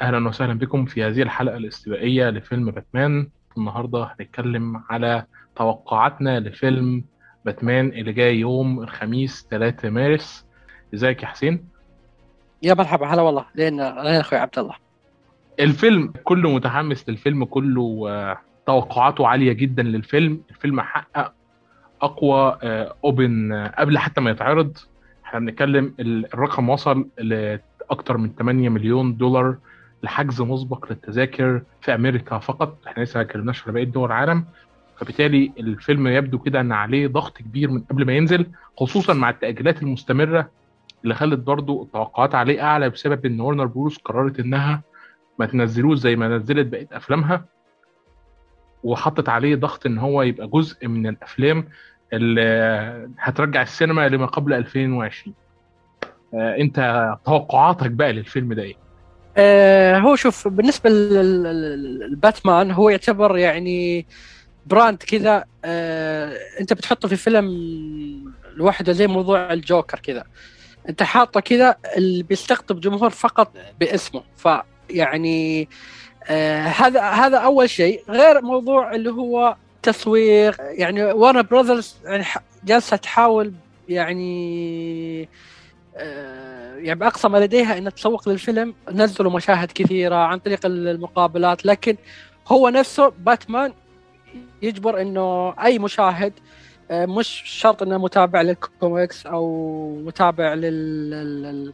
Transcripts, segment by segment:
أهلا وسهلا بكم في هذه الحلقة الاستباقية لفيلم باتمان. النهاردة هنتكلم على توقعاتنا لفيلم باتمان اللي جاي يوم الخميس 3 مارس. إزيك يا حسين؟ يا مرحبا هلا والله. لين لين أخوي عبد الله. الفيلم كله متحمس للفيلم كله آه، توقعاته عالية جدا للفيلم. الفيلم حقق أقوى أوبن قبل حتى ما يتعرض. إحنا بنتكلم ال- الرقم وصل لأكتر من 8 مليون دولار لحجز مسبق للتذاكر في أمريكا فقط. إحنا لسه ما اتكلمناش على باقي دول العالم. فبالتالي الفيلم يبدو كده إن عليه ضغط كبير من قبل ما ينزل خصوصا مع التأجيلات المستمرة اللي خلت برضو التوقعات عليه أعلى بسبب إن ورنر بروس قررت إنها ما تنزلوش زي ما نزلت بقية أفلامها وحطت عليه ضغط إن هو يبقى جزء من الأفلام اللي هترجع السينما لما قبل 2020 آه، أنت توقعاتك بقى للفيلم ده إيه؟ آه هو شوف بالنسبة للباتمان هو يعتبر يعني براند كذا آه انت بتحطه في فيلم لوحده زي موضوع الجوكر كذا. انت حاطه كذا اللي بيستقطب جمهور فقط باسمه. فيعني آه هذا هذا أول شيء. غير موضوع اللي هو تسويق يعني Warner Brothers يعني جالسة تحاول يعني آه، يعني بأقصى ما لديها ان تسوق للفيلم نزلوا مشاهد كثيرة عن طريق المقابلات لكن هو نفسه باتمان يجبر إنه أي مشاهد آه، مش شرط إنه متابع للكوميكس أو متابع لل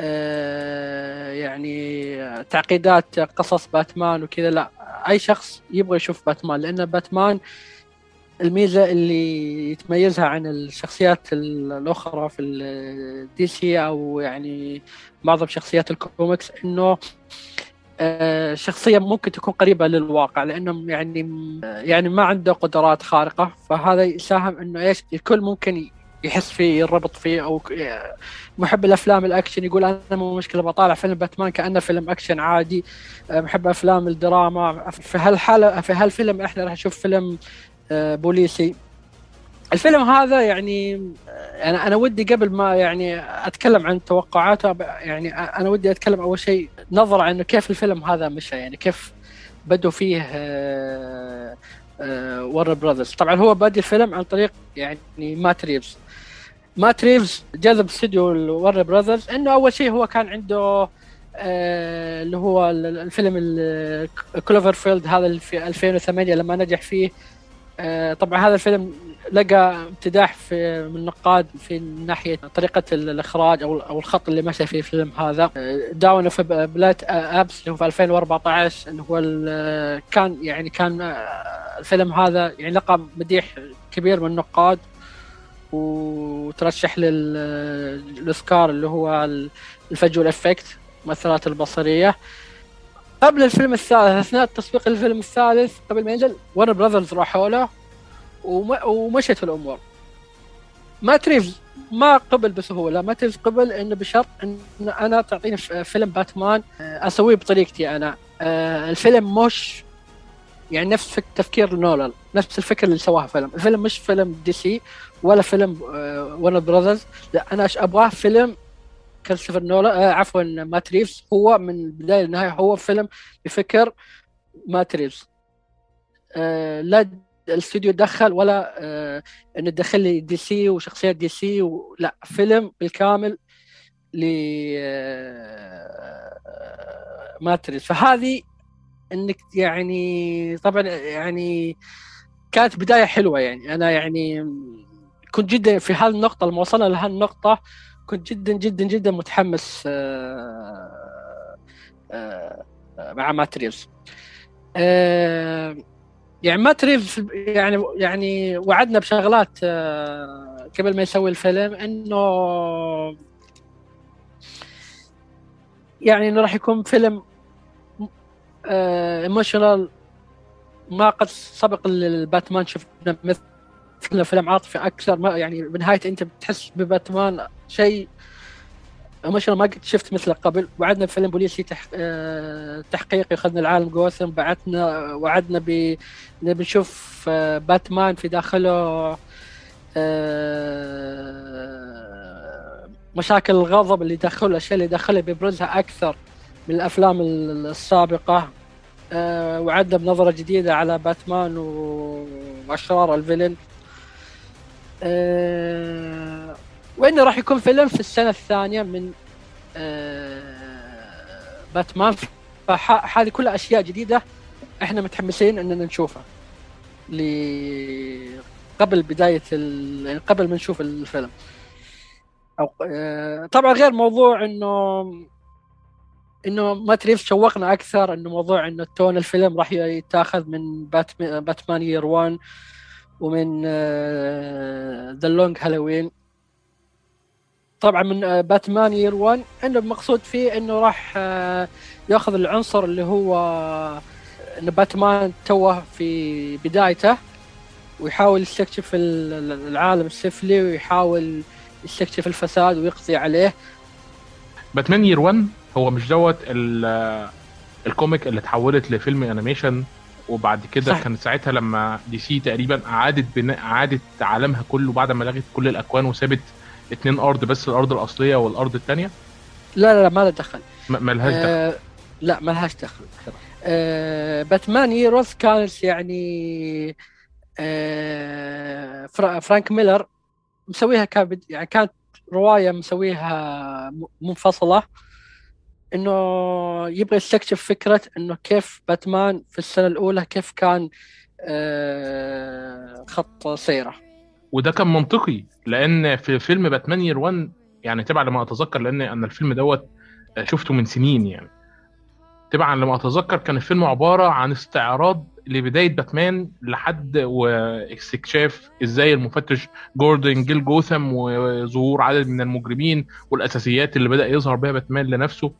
آه، يعني تعقيدات قصص باتمان وكذا لا أي شخص يبغى يشوف باتمان لأن باتمان الميزة اللي يتميزها عن الشخصيات ال- الأخرى في ال DC أو يعني معظم شخصيات الكوميكس إنه آه، شخصية ممكن تكون قريبة للواقع لأنه يعني يعني ما عنده قدرات خارقة فهذا يساهم إنه إيش؟ الكل ممكن يحس فيه يربط فيه أو ك- محب الأفلام الأكشن يقول أنا مو مشكلة بطالع فيلم باتمان كأنه فيلم أكشن عادي آه، محب أفلام الدراما في هالحاله في هالفيلم إحنا راح نشوف فيلم آه، بوليسي. الفيلم هذا يعني آه، أنا أنا ودي قبل ما يعني أتكلم عن توقعاته يعني أنا ودي أتكلم أول شيء نظرة عنه كيف الفيلم هذا مشى يعني كيف بدوا فيه Warner Brothers طبعا هو بادي الفيلم عن طريق يعني مات ريفز. مات ريفز جذب استوديو Warner Brothers إنه أول شيء هو كان عنده آه، اللي هو ال- الفيلم Cloverfield هذا في 2008 لما نجح فيه آه، طبعا هذا الفيلم لقى امتداح في من النقاد في ناحية طريقة ال- الإخراج أو أو الخط اللي مشى فيه الفيلم هذا. Dawn of Planet Apes اللي هو في 2014 اللي هو كان يعني كان آه، الفيلم هذا يعني لقى مديح كبير من النقاد وترشح للأوسكار اللي هو ال visual effect المؤثرات البصرية. قبل الفيلم الثالث أثناء تسويق الفيلم الثالث قبل ما ينزل Warner Brothers راحوا له وم- ومشت الأمور. مات ريفز ما قبل بسهولة مات ريفز قبل إنه بشرط إن أنا تعطيني فيلم باتمان آه، أسويه بطريقتي أنا. آه، الفيلم مش يعني نفس فك تفكير نولان نفس الفكرة اللي سواها فيلم. الفيلم مش فيلم DC ولا فيلم Warner Brothers لا أنا أبغاه فيلم كريستوفر نولان آه عفوا مات ريفز. هو من البدايه للنهايه هو فيلم بفكر مات ريفز. آه لا الاستوديو دخل ولا آه إنه دخل لي DC وشخصيات DC. لا فيلم بالكامل ل آه، مات ريفز فهذه إنك يعني طبعا يعني كانت بداية حلوة يعني. أنا يعني كنت جدا في هذه النقطه لما وصلنا لهالنقطة كنت جدا جدا جدا متحمس آه، آه، مع مات ريفز آه، يعني مات ريفز يعني يعني وعدنا بشغلات آه، قبل ما يسوي الفيلم إنه يعني إنه راح يكون فيلم emotional ما قد سبق الباتمان شفنا مثل فيلم عاطفي أكثر ما يعني بنهايته أنت بتحس بباتمان شيء emotional ما قد شفت مثله قبل. وعدنا بفيلم بوليسي تح... آه، تحقيقي أخذنا العالم جوثم بعتنا وعدنا ب نبي نشوف آه، باتمان في داخله آه، مشاكل الغضب اللي داخله الأشياء اللي داخله بيبرزها أكثر من الأفلام السابقة. وعدنا بنظرة جديدة على باتمان وأشرار الفيلن. وانه راح يكون فيلم في السنة الثانية من آه، باتمان؟ فهذه كلها أشياء جديدة إحنا متحمسين إننا نشوفها. قبل بداية ال... قبل ما نشوف الفيلم. أو طبعا غير موضوع إنه إنه مات ريفز شوقنا أكثر إنه موضوع إنه tone الفيلم راح يتاخذ من باتمان Year 1 ومن The Long Halloween طبعا من باتمان Year 1 انه المقصود فيه إنه راح آه، ياخذ العنصر اللي هو انه باتمان توه في بدايته ويحاول يستكشف العالم السفلي ويحاول يستكشف الفساد ويقضي عليه. باتمان Year 1 هو مش دوت ال comic اللي اتحولت لفيلم animation وبعد كده صح. كان ساعتها لما DC تقريبا اعادت بناء اعادت عالمها كله بعد ما لغت كل الأكوان وسابت اتنين أرض بس الأرض الأصلية والأرض الثانية لا لا لا ما له دخل. ما لهاش دخل. آه لا ما لهاش دخل. آه باتمان هيروز كانت يعني آه فرانك ميلر مسويها كان يعني كانت رواية مسويها منفصلة. إنه يبغى يستكشف فكرة إنه كيف باتمان في السنة الأولى كيف كان آه، خط سيرة. وده كان منطقي لأن في فيلم باتمان يير 1 يعني تبع لما أتذكر لأن أنا الفيلم دوت شفته من سنين يعني. تبعا لما أتذكر كان الفيلم عبارة عن استعراض لبداية باتمان لحد واستكشاف إزاي المفتش جوردن جيل جوثم وظهور عدد من المجرمين والأساسيات اللي بدأ يظهر بها باتمان لنفسه.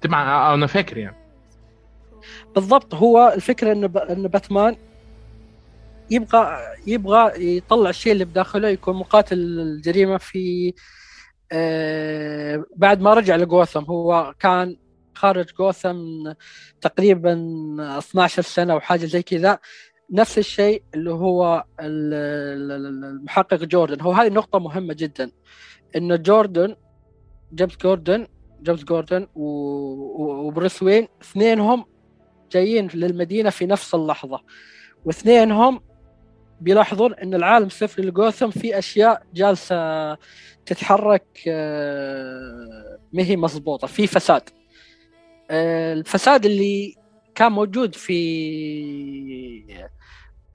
تبع أنا فاكر يعني. بالضبط هو الفكرة انه إن باتمان يبغى يبغى يطلع الشيء اللي بداخله يكون مقاتل الجريمة في آه بعد ما رجع لجوثم. هو كان خارج جوثم تقريبا 12 سنة أو حاجة زي كذا. نفس الشيء اللي هو المحقق جوردن. هو هذه نقطة مهمة جدا إنه جوردن جيمس جوردن جيمس جوردن وبروس وين اثنينهم جايين للمدينة في نفس اللحظة. واثنينهم بيلاحظون إن العالم السفلي لجوثم في أشياء جالسة تتحرك آه، ما هي مضبوطة. في فساد. آه، الفساد اللي كان موجود في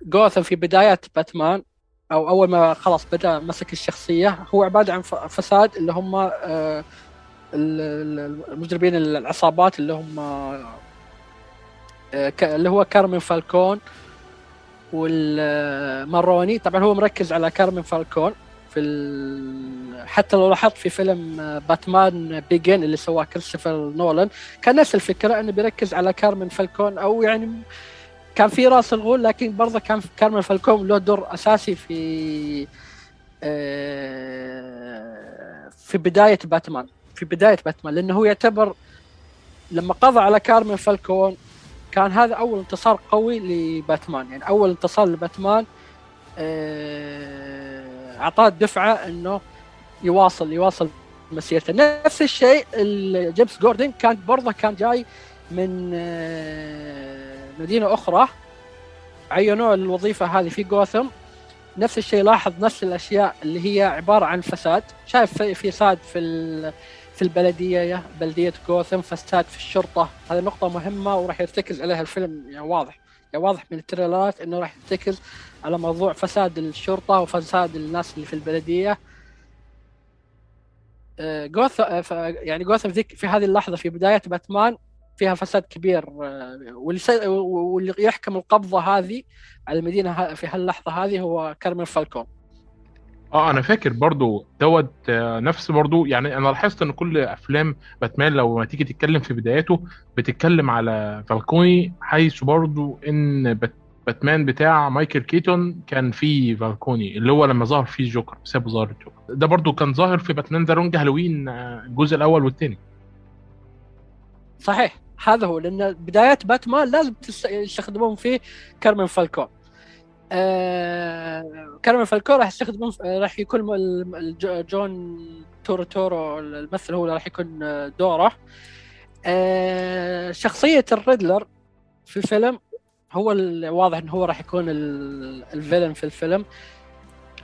جوثم في بدايات باتمان أو أول ما خلاص بدأ مسك الشخصية هو عبارة عن فساد اللي هم آه، المجرمين العصابات اللي هم آه، اللي هو كارمين فالكون والماروني. طبعا هو مركز على كارمين فالكون في حتى لو لاحظت في فيلم باتمان بيجن اللي سواه كريستوفر نولان كان نفس الفكرة إنه بيركز على كارمن فالكون أو يعني كان في رأس الغول لكن برضه كان كارمن فالكون له دور أساسي في آه، في بداية باتمان. في بداية باتمان لأنه هو يعتبر لما قضى على كارمن فالكون كان هذا أول انتصار قوي لباتمان. يعني أول انتصار لباتمان آه، أعطاه دفعه إنه يواصل يواصل مسيرته. نفس الشيء جيمس جوردن كان برضه كان جاي من آه، مدينة أخرى عينوه الوظيفة هذه في جوثم. نفس الشيء لاحظ نفس الأشياء اللي هي عبارة عن فساد. شايف في فساد في في البلدية بلدية جوثم فساد في الشرطة. هذه نقطة مهمة وراح يرتكز عليها الفيلم يعني واضح. يعني واضح من التريلرات إنه راح يرتكز على موضوع فساد الشرطة وفساد الناس اللي في البلدية. جوث آه، يعني جوثم ذيك في هذه اللحظة في بداية باتمان فيها فساد كبير آه، واللي يحكم القبضة هذه على المدينة في هاللحظة هذه هو كارمن فالكون. آه أنا فاكر برضو دوت آه، نفس برضو يعني أنا لاحظت إن كل أفلام باتمان لو ما تيجي تتكلم في بداياته بتتكلم على فالكوني حيث برضو إن باتمان بتاع مايكل كيتون كان فيه فالكوني اللي هو لما ظهر فيه الجوكر ساب ظهر الجوكر. ده برضو كان ظاهر في باتمان The Long Halloween آه، الجزء الأول والثاني صحيح هذا هو لأن بدايات باتمان لازم يستخدمون فيه كارمن فالكون. آه كارمن فالكون راح يستخدمون راح يكون جون تورتورو الممثل هو راح يكون دوره. آه شخصية الريدلر في الفيلم هو واضح إنه هو راح يكون ال villain في الفيلم.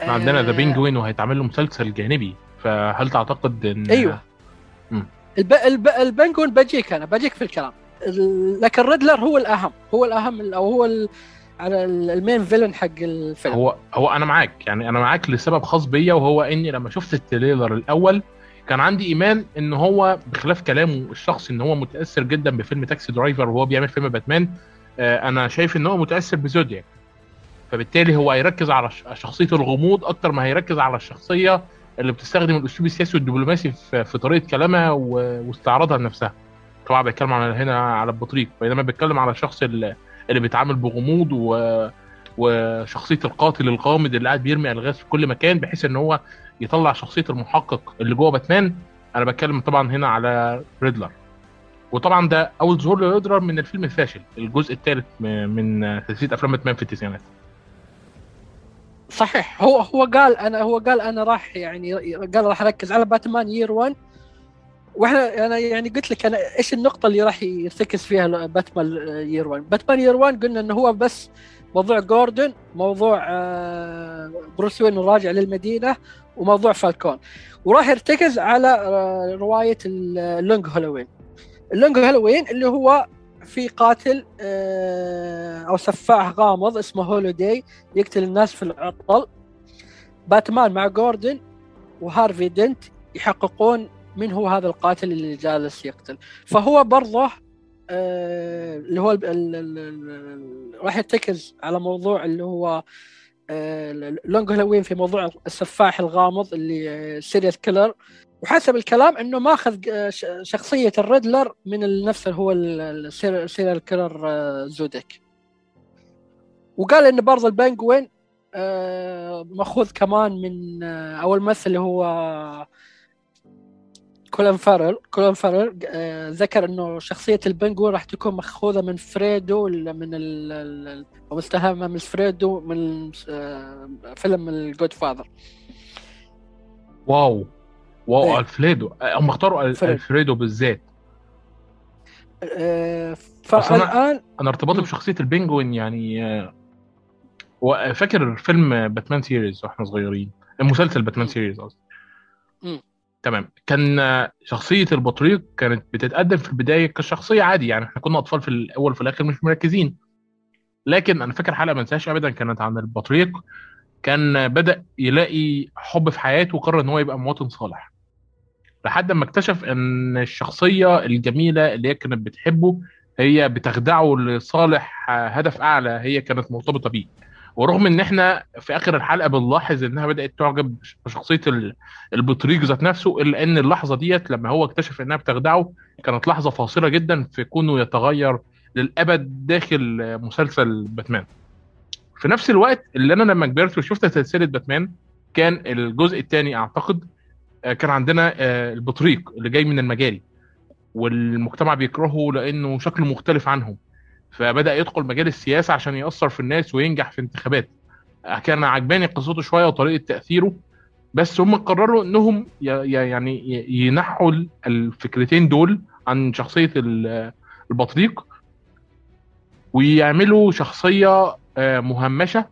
آه عندنا The Penguin وهيتعمل له مسلسل جانبي فهل تعتقد إن أيوه. الب... الب... البنجوين بجيك أنا بجيك في الكلام. لكن ريدلر هو الأهم هو الأهم أو هو ال... على ال main villain حق الفيلم. هو هو أنا معاك. يعني أنا معاك لسبب خاص بيا وهو إني لما شفت ال trailer الأول كان عندي إيمان إن هو بخلاف كلامه الشخصي إن هو متأثر جدا بفيلم Taxi Driver وهو بيعمل فيلم باتمان آه أنا شايف إن هو متأثر ب Zodiac. فبالتالي هو هيركز على شخصية الغموض أكتر ما هيركز على الشخصية اللي بتستخدم الأسلوب السياسي والدبلوماسي في, طريقة كلامها واستعراضها لنفسها. طبعا بيتكلم على هنا على البطريق بينما بيتكلم على الشخص اللي, اللي بيتعامل بغموض و وشخصية القاتل الغامض اللي قاعد بيرمي ألغاز في كل مكان بحيث إن هو يطلع شخصية المحقق اللي جوه باتمان. أنا بتكلم طبعا هنا على ريدلر. وطبعا ده أول ظهور لريدلر من الفيلم الفاشل الجزء الثالث من سلسله أفلام باتمان في التسعينات. صحيح. هو هو قال أنا هو قال أنا راح يعني قال راح أركز على باتمان Year 1 وإحنا أنا يعني قلت لك أنا إيش النقطة اللي راح يرتكز فيها باتمان Year 1 باتمان Year 1 قلنا إنه هو بس موضوع جوردن موضوع آه، بروس وين راجع للمدينة وموضوع فالكون وراح يرتكز على آه، رواية ال Long Halloween ال Long Halloween اللي هو في قاتل آه، أو سفاح غامض اسمه Holiday يقتل الناس في العطل. باتمان مع جوردن وهارفي دنت يحققون من هو هذا القاتل اللي جالس يقتل؟ فهو برضه آه، اللي هو راح يرتكز على موضوع اللي هو Long Halloween في موضوع السفاح الغامض اللي serial killer وحسب الكلام إنه ماخذ شخصية الريدلر من نفس هو ال serial killer Zodiac وقال ان برضه البنجوين مأخوذ كمان من أو الممثل اللي هو كولن فارل. كولن فارل ذكر إنه شخصية البنجوين راح تكون مأخوذة من فريدو من أو مستلهمة من فريدو من فيلم ال Godfather Wow. Wow إيه؟ الفريدو. هم اختاروا الفريدو بالذات. أه فالآن أنا ارتباطي بشخصية البنجوين يعني آه، فاكر فيلم باتمان series وإحنا صغيرين؟ المسلسل باتمان series قصدي. تمام. كان شخصية البطريق كانت بتتقدم في البداية كشخصية عادي يعني إحنا كنا أطفال في الأول وفي الآخر مش مركزين. لكن أنا فاكر حلقة ما انساهاش ابدا كانت عن البطريق. كان بدأ يلاقي حب في حياته وقرر إن هو يبقى مواطن صالح. لحد ما اكتشف إن الشخصية الجميلة اللي هي كانت بتحبه هي بتخدعه لصالح هدف أعلى هي كانت مرتبطة بيه. ورغم إن إحنا في آخر الحلقة بنلاحظ إنها بدأت تعجب بشخصية البطريق ذات نفسه إلا إن اللحظة ديت لما هو اكتشف إنها بتخدعه كانت لحظة فاصلة جدا في كونه يتغير للأبد داخل مسلسل باتمان. في نفس الوقت اللي أنا لما كبرت وشفت سلسلة باتمان كان الجزء الثاني أعتقد آه، كان عندنا آه، البطريق اللي جاي من المجاري والمجتمع بيكرهه لأنه شكله مختلف عنهم. فبدأ يدخل مجال السياسة عشان يأثر في الناس وينجح في انتخابات. آه، كان عجباني قصته شوية وطريقة تأثيره بس هم قرروا إنهم يعني ينحوا الفكرتين دول عن شخصية البطريق ويعملوا شخصية مهمشة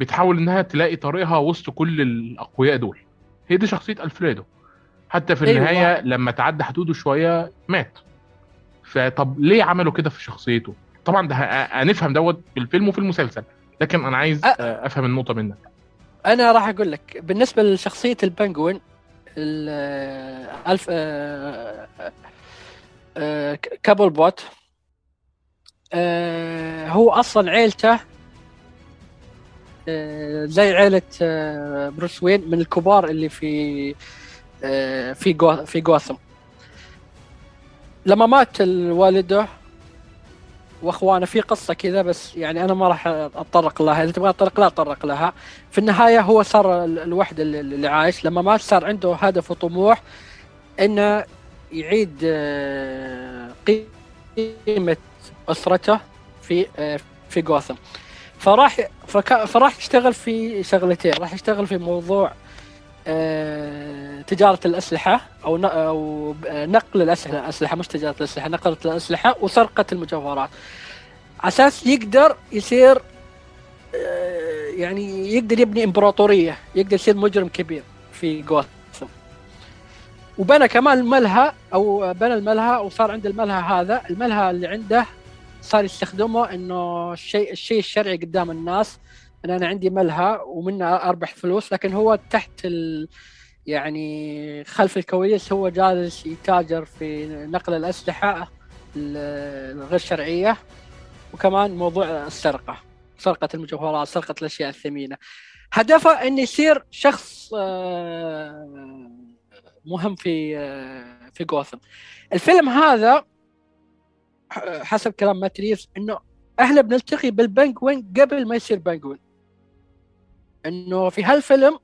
بتحاول إنها تلاقي طريقها وسط كل الأقوياء دول. هي دي شخصية ألفريد. حتى في النهاية أيوة. لما تعدى حدوده شوية مات. فطب ليه عملوا كده في شخصيته طبعا ده هنفهم دوت في الفيلم وفي المسلسل لكن أنا عايز. أفهم النقطة منك أنا راح أقول لك بالنسبة لشخصية البنجوين ألف آه، آه، كابلبوت آه، هو أصلا عيلته آه، زي عيلة آه، بروس وين من الكبار اللي في آه، في جو في جوثم لما مات والده وأخوانه في قصة كذا بس يعني أنا ما راح اتطرق لها إذا تبغى اتطرق لها اتطرق لها في النهاية هو صار الوحدة اللي عايش لما مات صار عنده هدف وطموح إنه يعيد قيمة أسرته في في جوثم فراح. فراح يشتغل في شغلتين راح يشتغل في موضوع آه، تجارة الأسلحة أو أو نقل الأسلحة اسلحه مش تجارة الأسلحة نقل الأسلحة وسرقة المجوهرات. أساس يقدر يصير آه، يعني يقدر يبني إمبراطورية يقدر يصير مجرم كبير في جوثم. وبنى كمان الملهى أو بنى الملهى وصار عنده الملهى هذا. الملهى اللي عنده صار يستخدمه إنه الشيء الشيء الشرعي قدام الناس. ان أنا عندي ملهى ومنه أربح فلوس لكن هو تحت ال يعني خلف الكواليس هو جالس يتاجر في نقل الأسلحة الغير شرعية. وكمان موضوع السرقة سرقة المجوهرات سرقة الأشياء الثمينة. هدفه انه يصير شخص آه، مهم في آه، في جوثم. الفيلم هذا حسب كلام ماتريس إنه إحنا بنلتقي بالبنجوين قبل ما يصير بنجوين إنه في هالفيلم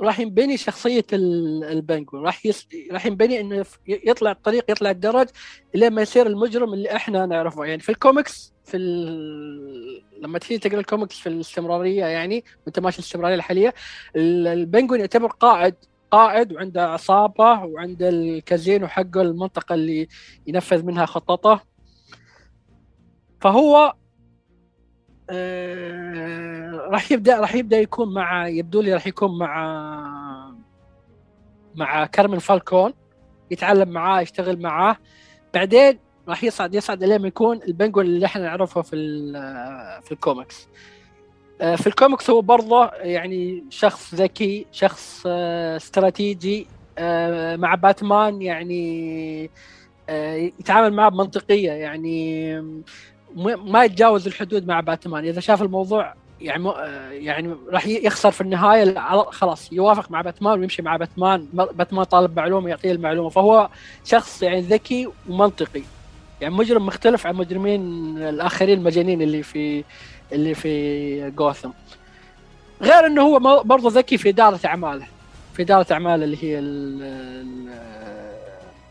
راح ينبني شخصية البنجوين راح يس... راح ينبني إنه يطلع الطريق يطلع الدرج لين ما يصير المجرم اللي إحنا نعرفه. يعني في الكوميكس في ال... لما تيجي تقرأ الكوميكس في الاستمرارية يعني وأنت ماشي الاستمرارية الحالية البنجوين يعتبر قائد قائد وعنده عصابة وعنده الكازينو حقه المنطقة اللي ينفذ منها خططه. فهو آه راح يبدأ راح يبدأ يكون مع يبدو لي راح يكون مع مع كارماين فالكون يتعلم معاه يشتغل معاه. بعدين راح يصعد يصعد لين يكون البنجوين اللي إحنا نعرفه في في الكوميكس. آه، في الكوميكس هو برضه يعني شخص ذكي شخص آه، استراتيجي مع باتمان يعني يتعامل معه بمنطقية يعني. ما يتجاوز الحدود مع باتمان. إذا شاف الموضوع يعني يعني راح يخسر في النهاية خلاص يوافق مع باتمان ويمشي مع باتمان. باتمان طالب معلومة يعطيه المعلومة. فهو شخص يعني ذكي ومنطقي. يعني مجرم مختلف عن مجرمين الآخرين المجانين اللي في اللي في جوثم. غير إنه هو برضه ذكي في إدارة أعماله. في إدارة أعماله اللي هي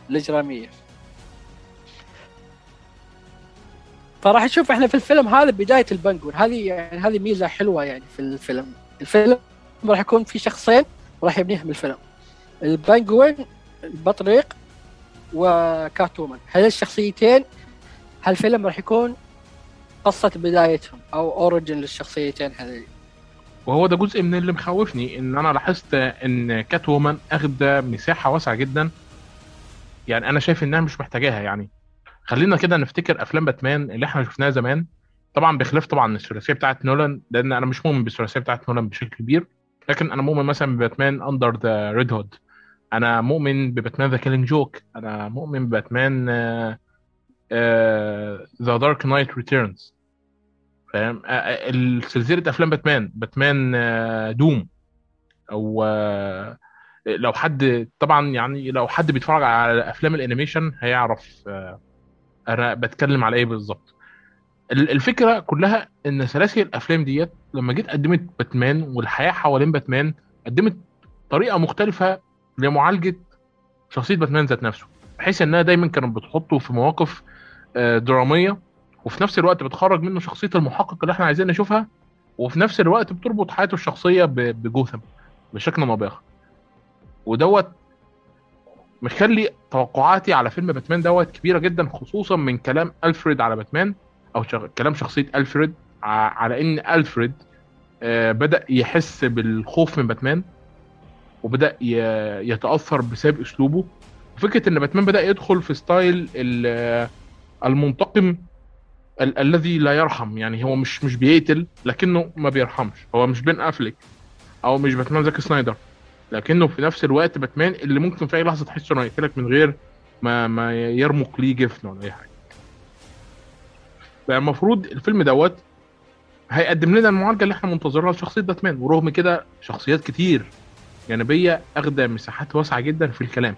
الإجرامية. فراح نشوف إحنا في الفيلم هذا بداية البنجوين هذه يعني هذه ميزة حلوة يعني في الفيلم. الفيلم راح يكون في شخصين راح يبنيهم الفيلم البنجوين البطريق وكات وومن. هذه الشخصيتين هالفيلم راح يكون قصة بدايتهم أو origin للشخصيتين هذه وهو ده جزء من اللي مخوفني إن أنا لاحظت إن كات وومن اخده مساحة واسعة جدا. يعني أنا شايف إنها مش محتاجاها يعني. خلينا كده نفتكر أفلام باتمان اللي إحنا شفناها زمان. طبعا بخلاف طبعا الثلاثية بتاعت نولان لأن أنا مش مؤمن بالثلاثية بتاعت نولان بشكل كبير لكن أنا مؤمن مثلا بباتمان Under the Red Hood أنا مؤمن بباتمان The Killing Joke أنا مؤمن بباتمان The Dark Knight Returns فاهم؟ آه، آه، سلسلة أفلام باتمان باتمان دوم. أو آه، لو حد طبعا يعني لو حد بيتفرج على أفلام ال animation هيعرف أنا بتكلم على إيه بالظبط؟ الفكرة كلها إن سلاسل الأفلام ديت لما جيت قدمت باتمان والحياة حوالين باتمان قدمت طريقة مختلفة لمعالجة شخصية باتمان ذات نفسه بحيث إنها دايما كانت بتحطه في مواقف درامية وفي نفس الوقت بتخرج منه شخصية المحقق اللي إحنا عايزين نشوفها وفي نفس الوقت بتربط حياته الشخصية بجوثم بشكل ما بآخر. ودوت مخلي توقعاتي على فيلم باتمان دوت كبيرة جدا خصوصا من كلام ألفريد على باتمان أو شغ... كلام شخصية ألفريد على إن ألفريد آه بدأ يحس بالخوف من باتمان وبدأ. يتأثر بسبب أسلوبه وفكره إن باتمان بدأ يدخل في style المنتقم ال- الذي لا يرحم يعني هو مش مش بيقتل لكنه ما بيرحمش هو مش بين أفليك أو مش باتمان زاك سنايدر لكنه في نفس الوقت باتمان اللي ممكن في أي لحظة تحس إنه يقتلك من غير ما ما يرمق ليه جفن ولا أي حاجة. فالمفروض الفيلم دوت هيقدم لنا المعالجة اللي إحنا منتظرها لشخصية باتمان ورغم كده شخصيات كتير جانبية أخدة مساحات واسعة جدا في الكلام.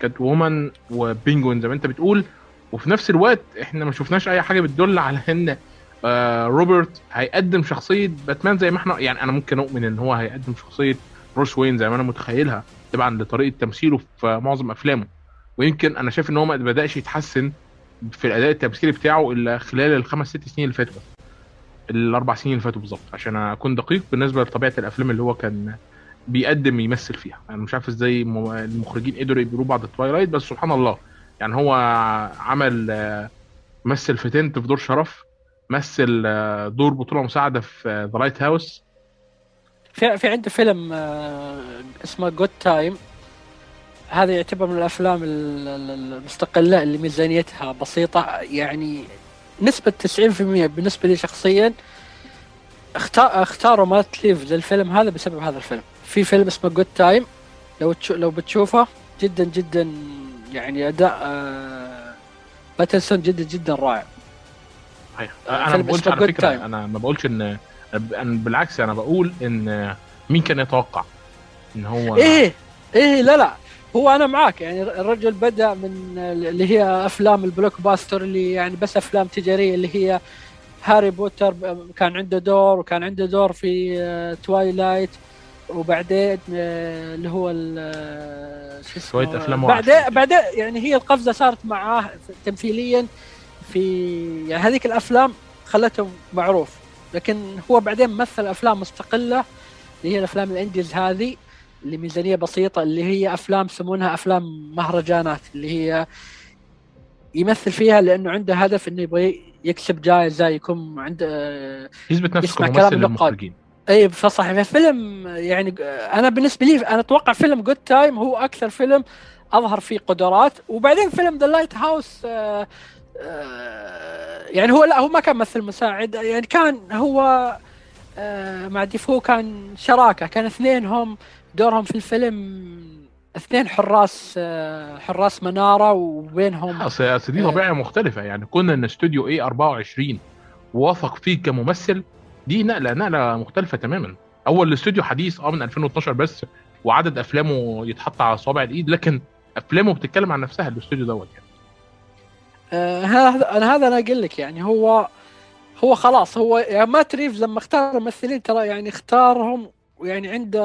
كات وومن وبينجوين زي ما أنت بتقول وفي نفس الوقت إحنا ما شفناش أي حاجة بتدل على إن آه روبرت هيقدم شخصية باتمان زي ما إحنا يعني أنا ممكن أؤمن إن هو هيقدم شخصية بروس وين زي ما أنا متخيلها طبعا لطريقة تمثيله في معظم أفلامه. ويمكن أنا شايف إن هو ما بدأش يتحسن في الأداء التمثيلي بتاعه إلا خلال الخمس ست سنين اللي فاتوا الأربع سنين اللي فاتوا بالظبط عشان أكون دقيق بالنسبة لطبيعة الأفلام اللي هو كان بيقدم يمثل فيها. أنا يعني مش عارف إزاي المخرجين قدروا يجيبوا بعض Twilight بس سبحان الله. يعني هو عمل مثل في Tenet في دور شرف مثل دور بطولة مساعدة في The Lighthouse في في عنده فيلم اسمه Good تايم هذا يعتبر من الأفلام المستقلة اللي ميزانيتها بسيطة. يعني نسبة 90% بالنسبة لي شخصيا اختار اختاروا مات ريفز للفيلم هذا بسبب هذا الفيلم. في فيلم اسمه جود Time لو لو بتشوفه جدا جدا يعني أداء آه باتنسون جدا جدا رائع. صحيح. أنا ما بقولش على فكرة time. أنا ما بقولش إن بالعكس أنا بقول إن مين كان يتوقع إن هو إيه إيه لا لا. هو أنا معاك. يعني الرجل بدأ من اللي هي أفلام ال blockbuster اللي يعني بس أفلام تجارية اللي هي هاري بوتر كان عنده دور وكان عنده دور في Twilight وبعدين اللي هو شو شوية أفلام بعدين بعدين يعني هي القفزة صارت معاه تمثيليا في يعني هذيك الأفلام خلته معروف. لكن هو بعدين مثل أفلام مستقلة اللي هي الأفلام ال indies هذه اللي ميزانية بسيطة اللي هي أفلام يسمونها أفلام مهرجانات اللي هي يمثل فيها لأنه عنده هدف إنه يبغى يكسب جائزه يكون عنده يثبت نفسه كممثل للمخرجين. إي فصح فيلم يعني أنا بالنسبة لي أنا أتوقع فيلم Good Time هو أكثر فيلم أظهر فيه قدرات. وبعدين فيلم The Lighthouse يعني هو لا هو ما كان ممثل مساعد. يعني كان هو آه مع ديفو كان شراكة. كان اثنين هم دورهم في الفيلم اثنين حراس آه حراس منارة وبينهم. اصل دي طبيعة مختلفة. يعني كون إن استوديو A24 وافق فيك كممثل دي نقلة نقلة مختلفة تماما. أول الاستوديو حديث آه من 2012 بس وعدد أفلامه يتحط على صوابع الإيد لكن أفلامه بتتكلم عن نفسها الاستوديو دوت يعني. آه هذا أنا هذا أنا أقول لك يعني هو هو خلاص هو يعني مات ريفز لما اختار الممثلين ترى يعني اختارهم يعني عنده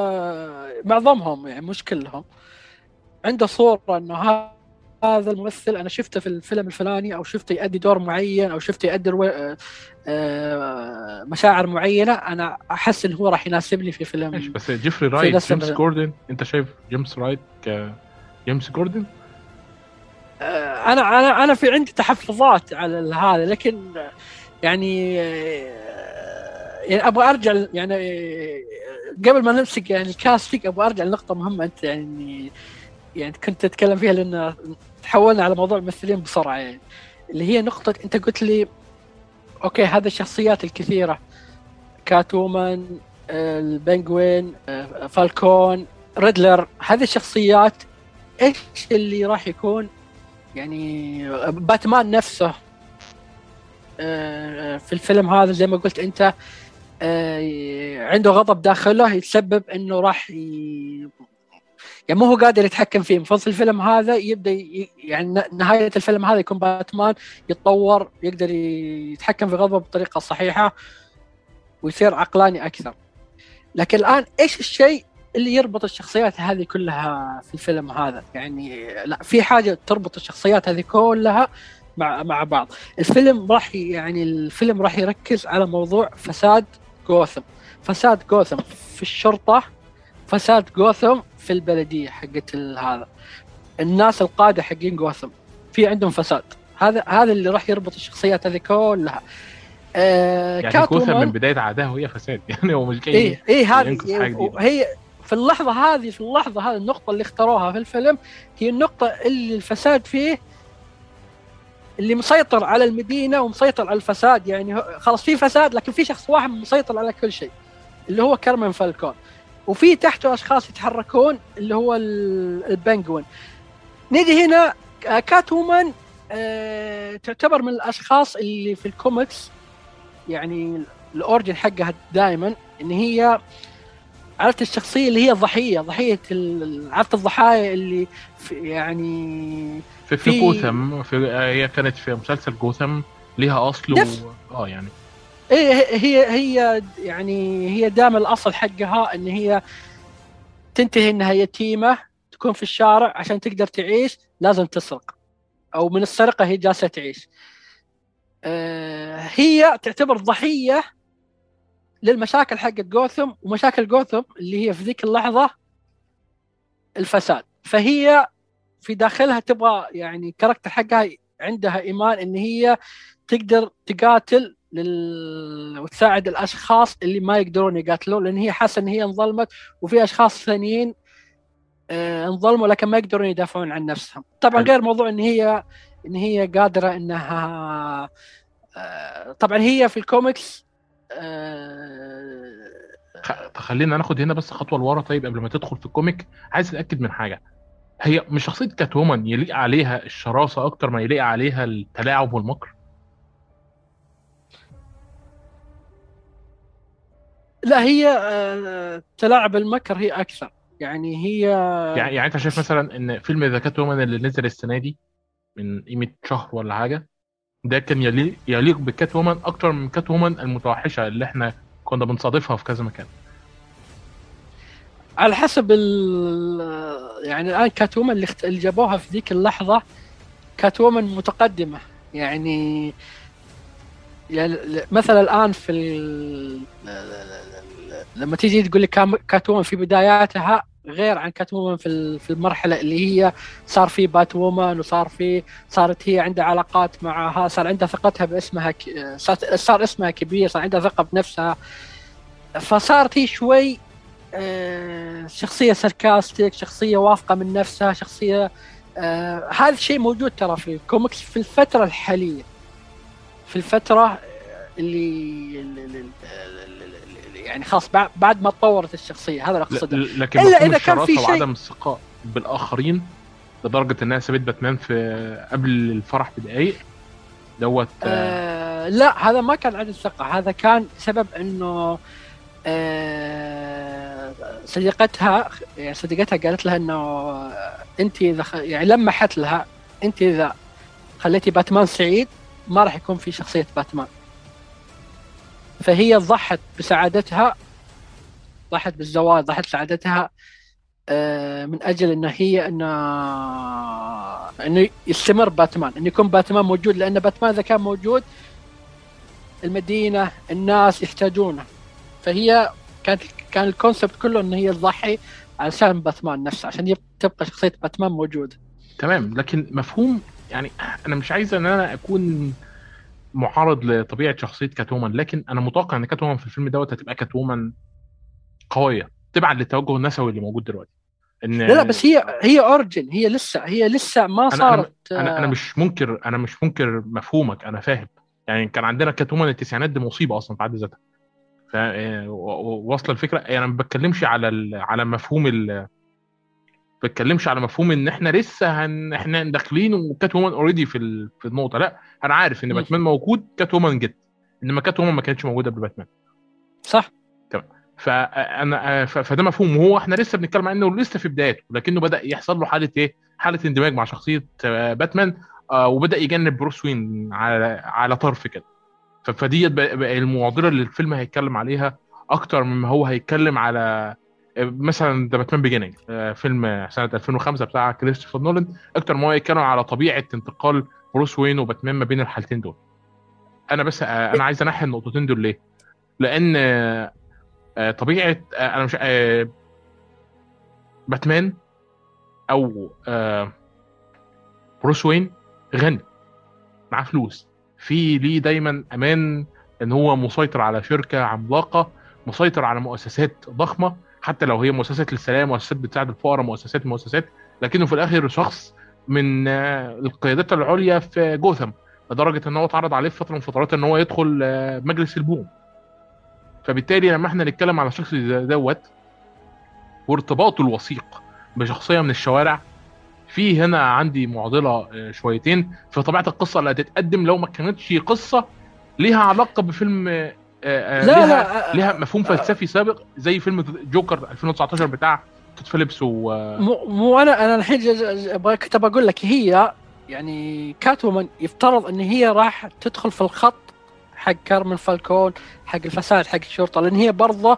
معظمهم يعني مش كلهم. عنده صورة إنه هذا الممثل أنا شفته في الفيلم الفلاني أو شفته يؤدي دور معين أو شفته يؤدي مشاعر معينة أنا أحس انه هو راح يناسبني في فيلم. بس جيفري رايت جيمس جوردن أنت شايف جيمس رايت كجيمس جوردن؟ أنا أنا أنا في عندي تحفظات على هذا لكن يعني يعني أبغى أرجع يعني قبل ما نمسك يعني ال casting أبغى أرجع لنقطة مهمة أنت يعني يعني كنت تتكلم فيها لأن تحولنا على موضوع الممثلين بسرعة يعني اللي هي نقطة أنت قلت لي okay هذه الشخصيات الكثيرة كات وومن البنجوين فالكون ريدلر هذه الشخصيات إيش اللي راح يكون يعني باتمان نفسه في الفيلم هذا زي ما قلت أنت عنده غضب داخله يتسبب إنه راح ي... يعني مو هو قادر يتحكم فيه. في الفيلم هذا يبدأ ي... يعني نهاية الفيلم هذا يكون باتمان يتطور يقدر يتحكم في غضبه بطريقة صحيحة ويصير عقلاني أكثر. لكن الآن إيش الشيء اللي يربط الشخصيات هذه كلها في الفيلم هذا. يعني لا في حاجة تربط الشخصيات هذه كلها مع مع بعض. الفيلم راح يعني الفيلم راح يركز على موضوع فساد جوثم. فساد جوثم في الشرطة فساد جوثم في البلدية حقت هذا. الناس القادة حقين جوثم. في عندهم فساد. هذا هذا اللي راح يربط الشخصيات هذه كلها. آه يعني جوثم من بداية عادها وهي فساد. يعني هو مش جاي إيه إيه هذه هي في اللحظة هذه في اللحظة هذه النقطة اللي اختاروها في الفيلم هي النقطة اللي الفساد فيه اللي مسيطر على المدينة ومسيطر على الفساد. يعني خلاص في فساد لكن في شخص واحد مسيطر على كل شيء اللي هو كارمن فالكون. وفي تحته أشخاص يتحركون اللي هو البنجوين. نيجي هنا كات وومن أه تعتبر من الأشخاص اللي في الكوميكس يعني ال origin حقها دائما إن هي عرفت الشخصية اللي هي ضحية ضحيه عرفت الضحايا اللي في يعني في في جوثم في هي كانت في مسلسل جوثم ليها أصل و... آه يعني. إيه هي هي يعني هي دام الأصل حقها إن هي تنتهي انها يتيمه تكون في الشارع عشان تقدر تعيش لازم تسرق. أو من السرقة هي جالسة تعيش. آه هي تعتبر ضحية للمشاكل حقت جوثم ومشاكل جوثم اللي هي في ذيك اللحظة الفساد. فهي في داخلها تبغى يعني كاركتر حقها عندها إيمان إن هي تقدر تقاتل لل... وتساعد الأشخاص اللي ما يقدرون يقاتلون لأن هي حاسة إن هي انظلمت وفي أشخاص ثانيين آه، انظلموا لكن ما يقدرون يدافعون عن نفسهم. طبعا غير موضوع إن هي إن هي قادرة إنها آه، طبعا هي في الكوميكس خلينا ناخد هنا بس خطوة لورا. طيب قبل ما تدخل في ال comic عايز أتأكد من حاجة. هي مش شخصية كات وومن يليق عليها الشراسة أكتر ما يليق عليها التلاعب والمكر؟ لا هي آه، تلاعب المكر هي أكثر. يعني هي يعني, يعني أنت شايف مثلا إن فيلم the كات وومن اللي نزل السنة دي من قيمة شهر ولا حاجة ده كان يليق يليق بكات وومن أكتر من كات وومن المتوحشة اللي إحنا كنا بنصادفها في كذا مكان. على حسب ال يعني الآن كات وومن اللي, اللي جابوها في ذيك اللحظة كات وومن متقدمة. يعني يعني مثلا الآن في ال... لما تيجي تقول لي كات وومن في بداياتها غير عن كات وومن في في المرحلة اللي هي صار في بات وومن وصار في صارت هي عندها علاقات معها صار عندها ثقتها باسمها. صار اسمها كبير صار عندها ثقة بنفسها فصارت هي شوي آه، شخصية ساركاستيك شخصية واثقة من نفسها شخصية آه، هذا الشيء موجود ترى في الكوميكس في الفترة الحالية في الفترة اللي يعني خلاص بعد ما تطورت الشخصية هذا اللي أقصده. لكن إلا إذا كان في شيء وعدم الثقة بالآخرين لدرجة انها سابت باتمان في قبل الفرح بدقائق دوت آه لا هذا ما كان عدم ثقة. هذا كان سبب إنه آه صديقتها يعني صديقتها قالت لها إنه أنت إذا يعني لمحت لها أنت إذا خليتي باتمان سعيد ما راح يكون في شخصية باتمان. فهي ضحت بسعادتها ضحت بالزواج ضحت سعادتها آه، من أجل إن هي إن انه يستمر باتمان انه يكون باتمان موجود لأن باتمان إذا كان موجود المدينة الناس يحتاجونه. فهي كانت كان الكونسبت كله إن هي تضحي علشان باتمان نفسه عشان تبقى شخصية باتمان موجوده تمام لكن مفهوم يعني أنا مش عايز إن أنا أكون معارض لطبيعة شخصية كاتومان لكن أنا متوقع إن كاتومان في الفيلم دوت هتبقى كاتومان قوية تبعا للتوجه النسوي اللي موجود دلوقتي. إن لا لا بس هي هي origin هي لسه هي لسه ما صارت أنا أنا, أنا مش منكر أنا مش منكر مفهومك أنا فاهم. يعني كان عندنا كات وومن التسعينات دي مصيبة أصلا في حد ذاتها. واصلة الفكرة. يعني أنا ما بتكلمش على على مفهوم ال بتكلمش على مفهوم إن إحنا لسه هن... إحنا داخلين وكات وومن already في ال... في النقطة. لأ أنا عارف إن باتمان موجود كات وومن جت. إنما كات وومن ما كانتش موجودة قبل باتمان. صح. تمام. فانا ف... فده مفهوم. وهو إحنا لسه بنتكلم عنه لسه في بدايته لكنه بدأ يحصل له حالة إيه؟ حالة اندماج مع شخصية آه، باتمان آه وبدأ يجنب بروس وين على على طرف كده. فديت المعضلة اللي الفيلم هيتكلم عليها أكتر مما هو هيتكلم على مثلا the Batman beginning فيلم سنة 2005 بتاع كريستوفر نولان. أكتر ما يتكلم على طبيعة انتقال بروس وين وباتمان ما بين الحالتين دول. أنا بس آه، أنا عايز أنحي النقطتين دول ليه؟ لأن آه، طبيعة آه، أنا مش باتمان أو بروس وين غني معاه فلوس. في ليه دايما أمان إن هو مسيطر على شركة عملاقة مسيطر على مؤسسات ضخمة حتى لو هي مؤسسات للسلام مؤسسات بتساعد الفقراء مؤسسات مؤسسات. لكنه في الآخر شخص من آه، القيادات العليا في جوثم. لدرجة إن هو اتعرض عليه في فترة من الفترات إن هو يدخل آه، مجلس البوم. فبالتالي لما إحنا نتكلم على شخص دوت وارتباطه الوثيق بشخصية من الشوارع في هنا عندي معضلة آه، شويتين. في طبيعة القصة اللي هتتقدم لو ما كانتش قصة ليها علاقة بفيلم لا ليها لا ليها مفهوم فلسفي سابق زي فيلم جوكر 2019 بتاع توت فيليبس و مو, مو أنا أنا الحين كنت بقول لك هي يعني كاتومان يفترض إن هي راح تدخل في الخط حق كارمن فالكون حق الفساد حق الشرطة لأن هي برضه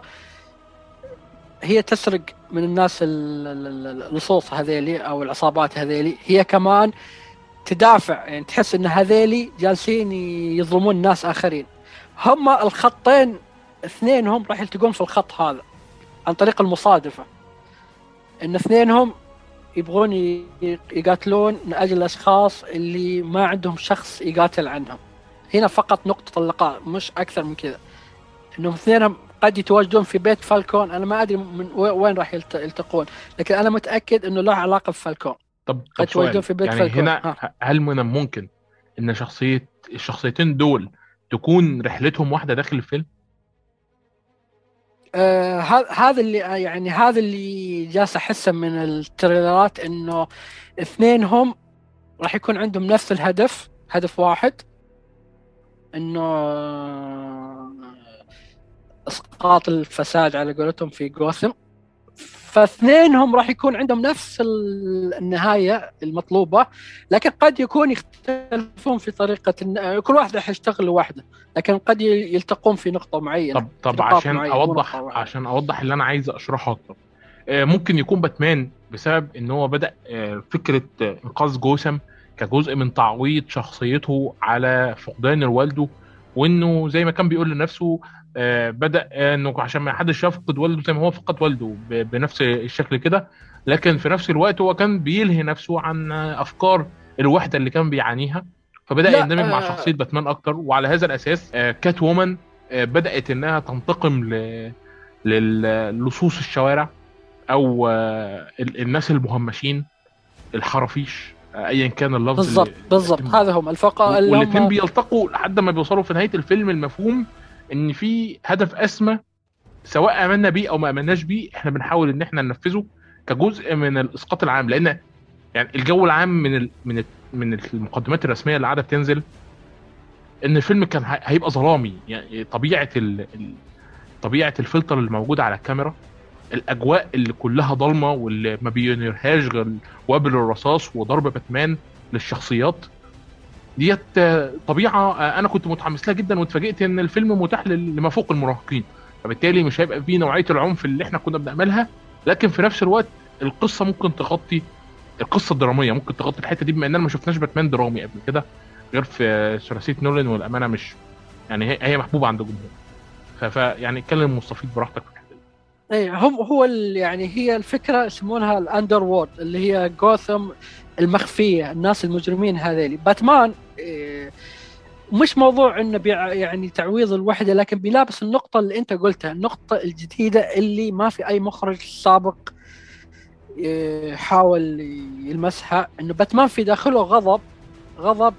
هي تسرق من الناس اللصوص هذيلي أو العصابات هذيلي. هي كمان تدافع يعني تحس إن هذيلي جالسين يظلمون ناس آخرين. هم الخطين اثنينهم راح يلتقون في الخط هذا عن طريق المصادفة. إن اثنينهم يبغون يقاتلون من أجل الأشخاص اللي ما عندهم شخص يقاتل عنهم. هنا فقط نقطة اللقاء مش أكثر من كذا. إنهم اثنينهم قد يتواجدون في بيت فالكون. أنا ما أدري من وين راح يلتقون لكن أنا متأكد إنه له علاقة بفالكون. طب طب سؤال. في بيت يعني فالكون. هنا ها. هل من الممكن إن شخصيه الشخصيتين دول تكون رحلتهم واحدة داخل الفيلم؟ آه هذا اللي يعني هذا اللي جالس احسه من التريلرات إنه اثنينهم راح يكون عندهم نفس الهدف هدف واحد إنه إسقاط الفساد على قولتهم في جوثم فاثنينهم راح يكون عندهم نفس النهاية المطلوبة لكن قد يكون يختلفون في طريقة كل واحد راح يشتغل لوحده لكن قد يلتقون في نقطة معينة طب طب عشان اوضح عشان أوضح اللي أنا عايز أشرحه أكتر. آه، ممكن يكون باتمان بسبب إن هو بدأ آه، فكرة إنقاذ جوثم كجزء من تعويض شخصيته على فقدان والده وإنه زي ما كان بيقول لنفسه آه، بدأ إنه عشان ما حدش يفقد والده زي ما هو فقد والده بنفس الشكل كده. لكن في نفس الوقت هو كان بيلهي نفسه عن أفكار الوحدة اللي كان بيعانيها. فبدأ يندمج مع آه. شخصية باتمان أكتر. وعلى هذا الأساس آه، كات وومن بدأت إنها تنتقم للصوص الشوارع أو الناس المهمشين الحرافيش ايا كان اللفظ بالضبط بالضبط. هذا هم الفقراء والاثنين هم... بيلتقوا لحد ما بيوصلوا في نهاية الفيلم المفهوم إن في هدف أسمى سواء آمنا بيه أو ما آمناش بيه إحنا بنحاول إن إحنا ننفذه كجزء من الإسقاط العام. لأن يعني الجو العام من ال من ال من المقدمات الرسمية اللي قاعدة بتنزل إن الفيلم كان هيبقى ظلامي. يعني طبيعة ال طبيعة الفلتر اللي على الكاميرا الأجواء اللي كلها ضلمة واللي ما بينيرهاش غير وابل الرصاص وضرب باتمان للشخصيات ديت طبيعة أنا كنت متحمس لها جدا واتفاجئت إن الفيلم متاح لما فوق المراهقين. فبالتالي مش هيبقى فيه نوعية العنف اللي إحنا كنا بنعملها لكن في نفس الوقت القصة ممكن تغطي القصة الدرامية ممكن تغطي الحتة دي بما اننا ما شفناش باتمان درامي قبل كده غير في ثلاثية نولان والأمانة مش يعني هي محبوبة عند الجمهور فيعني اتكلم مستفيد براحتك في الحتة دي. اي هم هو يعني هي الفكرة يسمونها ال underworld اللي هي جوثم المخفية الناس المجرمين هذيلي. باتمان مش موضوع إنه يعني تعويض الوحدة لكن بيلابس النقطة اللي أنت قلتها النقطة الجديدة اللي ما في أي مخرج سابق إيه، حاول يلمسها إنه باتمان في داخله غضب غضب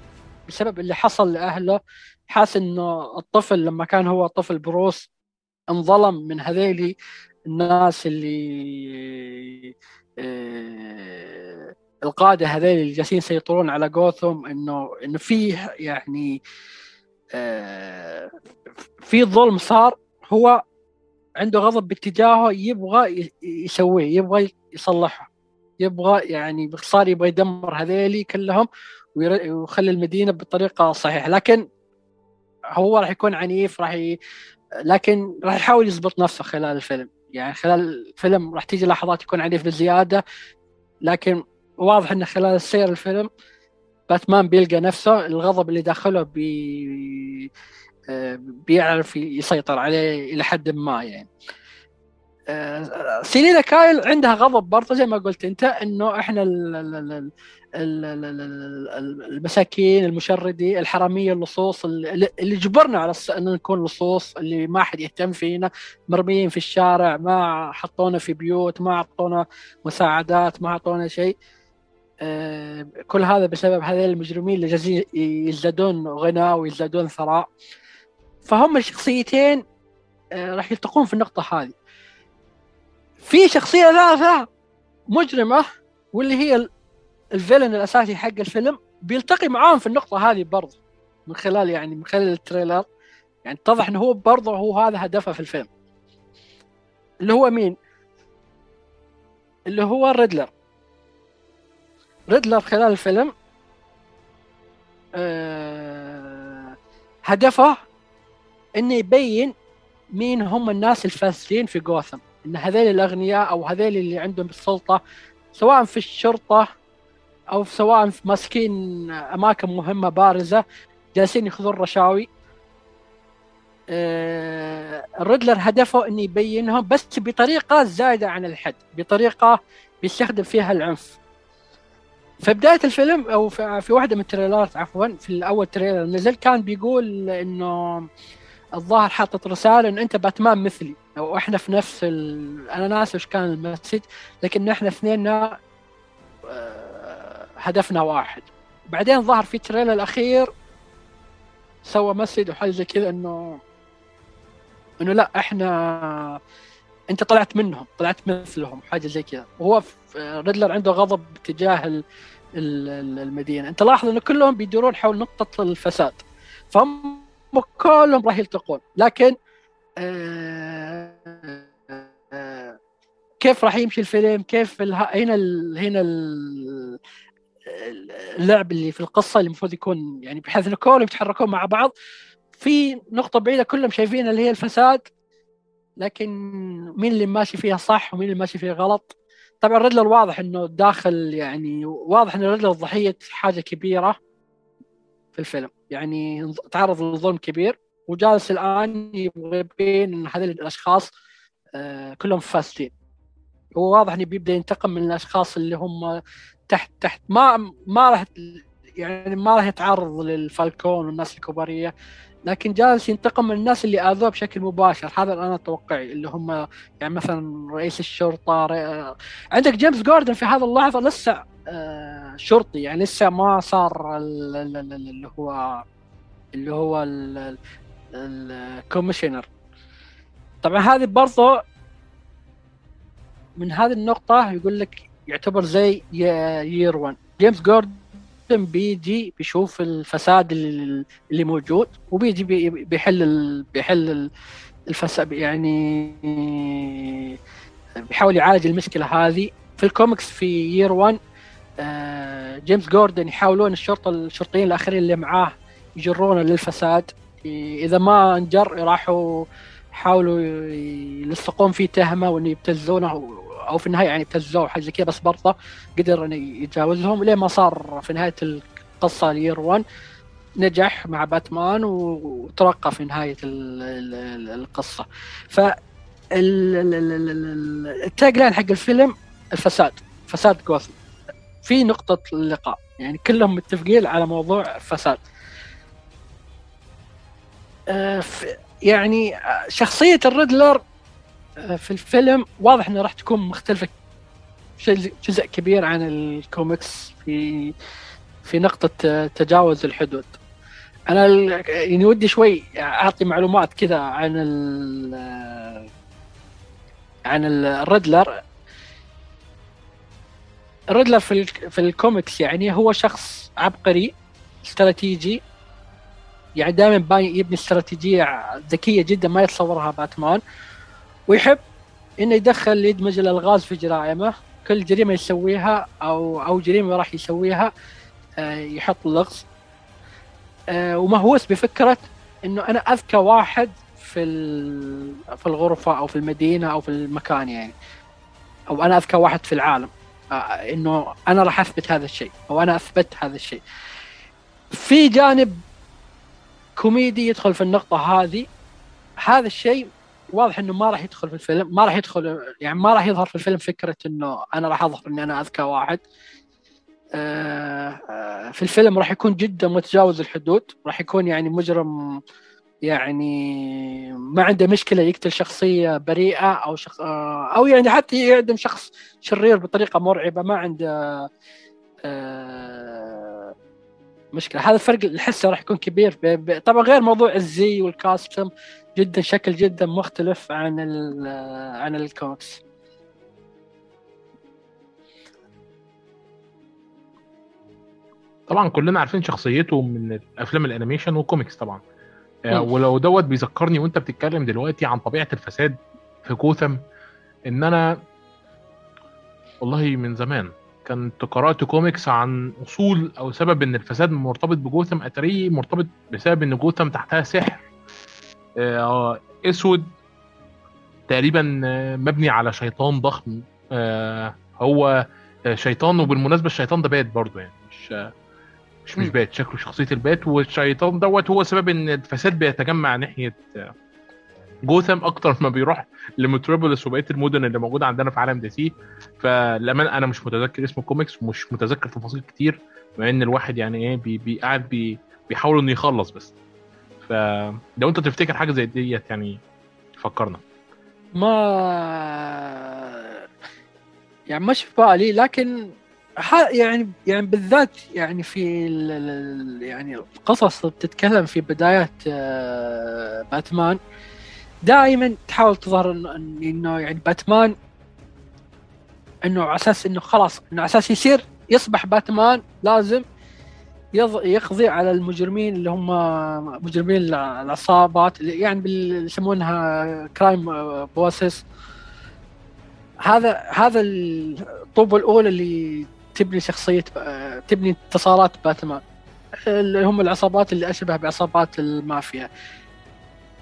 بسبب اللي حصل لأهله. حاس إنه الطفل لما كان هو طفل بروس انظلم من هذيلي الناس اللي إيه، القادة هذول اللي جالسين يسيطرون على جوثم انه إنه فيه يعني آه في ظلم صار هو عنده غضب باتجاهه يبغى يسويه يبغى يصلحه يبغى يعني باختصار يبغى يدمر هذيلي كلهم ويخلي المدينة بالطريقة الصحيحه لكن هو راح يكون عنيف راح ي... لكن راح يحاول يضبط نفسه خلال الفيلم. يعني خلال الفيلم راح تيجي لحظات يكون عنيف بزيادة لكن واضح إنه خلال سير الفيلم باتمان بيلقى نفسه الغضب اللي داخله بي آه، بيعرف يسيطر عليه إلى حد ما يعني. آه، سيلينا كايل عندها غضب برضه زي ما قلت أنت إنه إحنا المساكين المشردي الحرامية اللصوص اللي جبرنا على ان نكون لصوص اللي ما حد يهتم فينا مرميين في الشارع ما حطونا في بيوت ما أعطونا مساعدات ما أعطونا شيء. آه، كل هذا بسبب هذين المجرمين اللي جالسين يزدادون غنى ويزدادون ثراء. فهم الشخصيتين آه، راح يلتقون في النقطة هذه. في شخصية ثالثة مجرمة واللي هي الفيلن الأساسي حق الفيلم بيلتقي معاهم في النقطة هذه برضه من خلال يعني من خلال ال trailer. يعني اتضح إنه هو برضه هو هذا هدفه في الفيلم. اللي هو مين؟ اللي هو الريدلر ريدلر خلال الفيلم أه هدفه إنه يبين مين هم الناس الفاسدين في جوثم إن هذيل الأغنياء أو هذيل اللي عندهم السلطة سواء في الشرطة أو سواء في ماسكين أماكن مهمة بارزة جالسين ياخذون رشاوي. آه، الريدلر هدفه إنه يبينهم بس بطريقة زايدة عن الحد بطريقة بيستخدم فيها العنف. في بداية الفيلم أو في, واحدة من التريلرات عفوا في الأول trailer نزل كان بيقول إنه الظاهر حاطط رسالة انه أنت باتمان مثلي. أو إحنا في نفس ال... أنا ناسي إيش كان ال message لكن إحنا اثنيننا آه، هدفنا واحد. بعدين ظهر في ال trailer الأخير سوى message وحاجة زي كذا انه إنه لا إحنا انت طلعت منهم طلعت مثلهم حاجة زي كذا. وهو ريدلر عنده غضب تجاه المدينة. انت لاحظ انه كلهم بيدورون حول نقطة الفساد. فهم كلهم راح يلتقون. لكن آه، آه، كيف راح يمشي الفيلم؟ كيف هنا هنا اللعب اللي في القصة اللي المفروض يكون يعني بحيث انه كلهم يتحركون مع بعض. في نقطة بعيدة كلهم شايفين اللي هي الفساد. لكن مين اللي ماشي فيها صح ومين اللي ماشي فيها غلط؟ طبعا ريدلر واضح إنه داخل يعني واضح إن ريدلر ضحية حاجة كبيرة في الفيلم. يعني تعرض لظلم كبير. وجالس الآن يبغى يبين إن هذول الأشخاص آه، كلهم فاسدين. هو واضح إنه بيبدأ ينتقم من الأشخاص اللي هم تحت تحت ما ما راح يعني ما راح يتعرض للفالكون والناس الكبارية. لكن جالس ينتقم من الناس اللي آذوه بشكل مباشر. هذا أنا توقعي اللي هم يعني مثلا رئيس الشرطة رئي... عندك جيمس جوردن في هذه اللحظة لسه آه شرطي يعني لسه ما صار اللي هو اللي هو ال commissioner طبعا هذه برضه من هذه النقطة يقول لك يعتبر زي year 1 جيمس جوردن بيجي بيشوف الفساد اللي موجود وبيجي بيحل بيحل الفساد يعني بيحاول يعالج المشكلة هذه. في الكوميكس في year 1 آه، جيمس جوردن يحاولون الشرطة الشرطيين الآخرين اللي معاه يجرونه للفساد. إذا ما انجر راحوا حاولوا يلصقون فيه تهمة وإنه يبتزونه أو في النهاية يعني ابتزوه حاجة زي كذا بس برضه قدر إنه يتجاوزهم. لين ما صار في نهاية القصة ل Year 1 نجح مع باتمان وترقى في نهاية القصة. ف ال tagline حق الفيلم الفساد فساد جوثم. في نقطة اللقاء يعني كلهم متفقين على موضوع فساد. آه، يعني شخصية الريدلر آه، في الفيلم. واضح انها راح تكون مختلفة جزء كبير عن الكوميكس في في نقطة آه، تجاوز الحدود. أنا يعني ودي شوي أعطي معلومات كذا عن ال آه، عن الريدلر الريدلر في في الكوميكس يعني هو شخص عبقري استراتيجي. يعني دائما يبني استراتيجية ذكية جدا ما يتصورها باتمان. ويحب إنه يدخل يدمج الالغاز في جرائمه. كل جريمة يسويها أو أو جريمة راح يسويها آه، يحط لغز. آه، ومهووس بفكرة إنه أنا أذكى واحد في في الغرفة أو في المدينة أو في المكان يعني. أو أنا أذكى واحد في العالم. آه، إنه أنا راح أثبت هذا الشيء أو أنا أثبت هذا الشيء. في جانب كوميدي يدخل في النقطة هذه. هذا الشيء واضح إنه ما راح يدخل في الفيلم ما راح يدخل يعني ما راح يظهر في الفيلم فكرة إنه أنا راح أظهر إني أنا أذكى واحد. آه، آه، في الفيلم راح يكون جدا متجاوز الحدود راح يكون يعني مجرم يعني ما عنده مشكلة يقتل شخصية بريئة أو شخص آه، أو يعني حتى يعدم شخص شرير بطريقة مرعبة ما عنده مشكلة. هذا الفرق الحسة راح يكون كبير. طبعا غير موضوع الزي والكاستم. جدا شكل جدا مختلف عن عن الكوميكس. طبعا كلنا عارفين شخصيته من افلام ال animation وال comics طبعا. آه ولو دوت بيذكرني وأنت بتتكلم دلوقتي عن طبيعة الفساد في جوثم إن أنا والله من زمان كنت قرأت كوميكس عن أصول أو سبب إن الفساد مرتبط بجوثم أتاري مرتبط بسبب إن جوثم تحتها سحر. اسود تقريبا آه، مبني على شيطان ضخم. آه، هو شيطان وبالمناسبة الشيطان ده bat برضه يعني مش مش مش bat شكله شخصية ال bat والشيطان دوت هو سبب إن الفساد بيتجمع ناحية جوثام أكتر ما بيروح لمتروبوليس وبقية المدن اللي موجودة عندنا في عالم DC. فلما أنا مش متذكر اسم الكوميكس ومش متذكر تفاصيل كتير مع إن الواحد يعني إيه بي بي قاعد بي بيحاول إنه يخلص بس. فلو انت تفتكر حاجة زي ديت يعني فكرنا. ما يعني مش في بالي لكن يعني يعني بالذات يعني في يعني القصص اللي بتتكلم في بدايات آه، باتمان دائما تحاول تظهر إنه يعني باتمان إنه على أساس إنه خلاص إنه على أساس يصير يصبح باتمان لازم يقضي على المجرمين اللي هم مجرمين العصابات اللي يعني يسمونها crime bosses هذا هذا الطوبه الاولى اللي تبني شخصية تبني اتصالات باتمان اللي هم العصابات اللي أشبه بعصابات المافيا.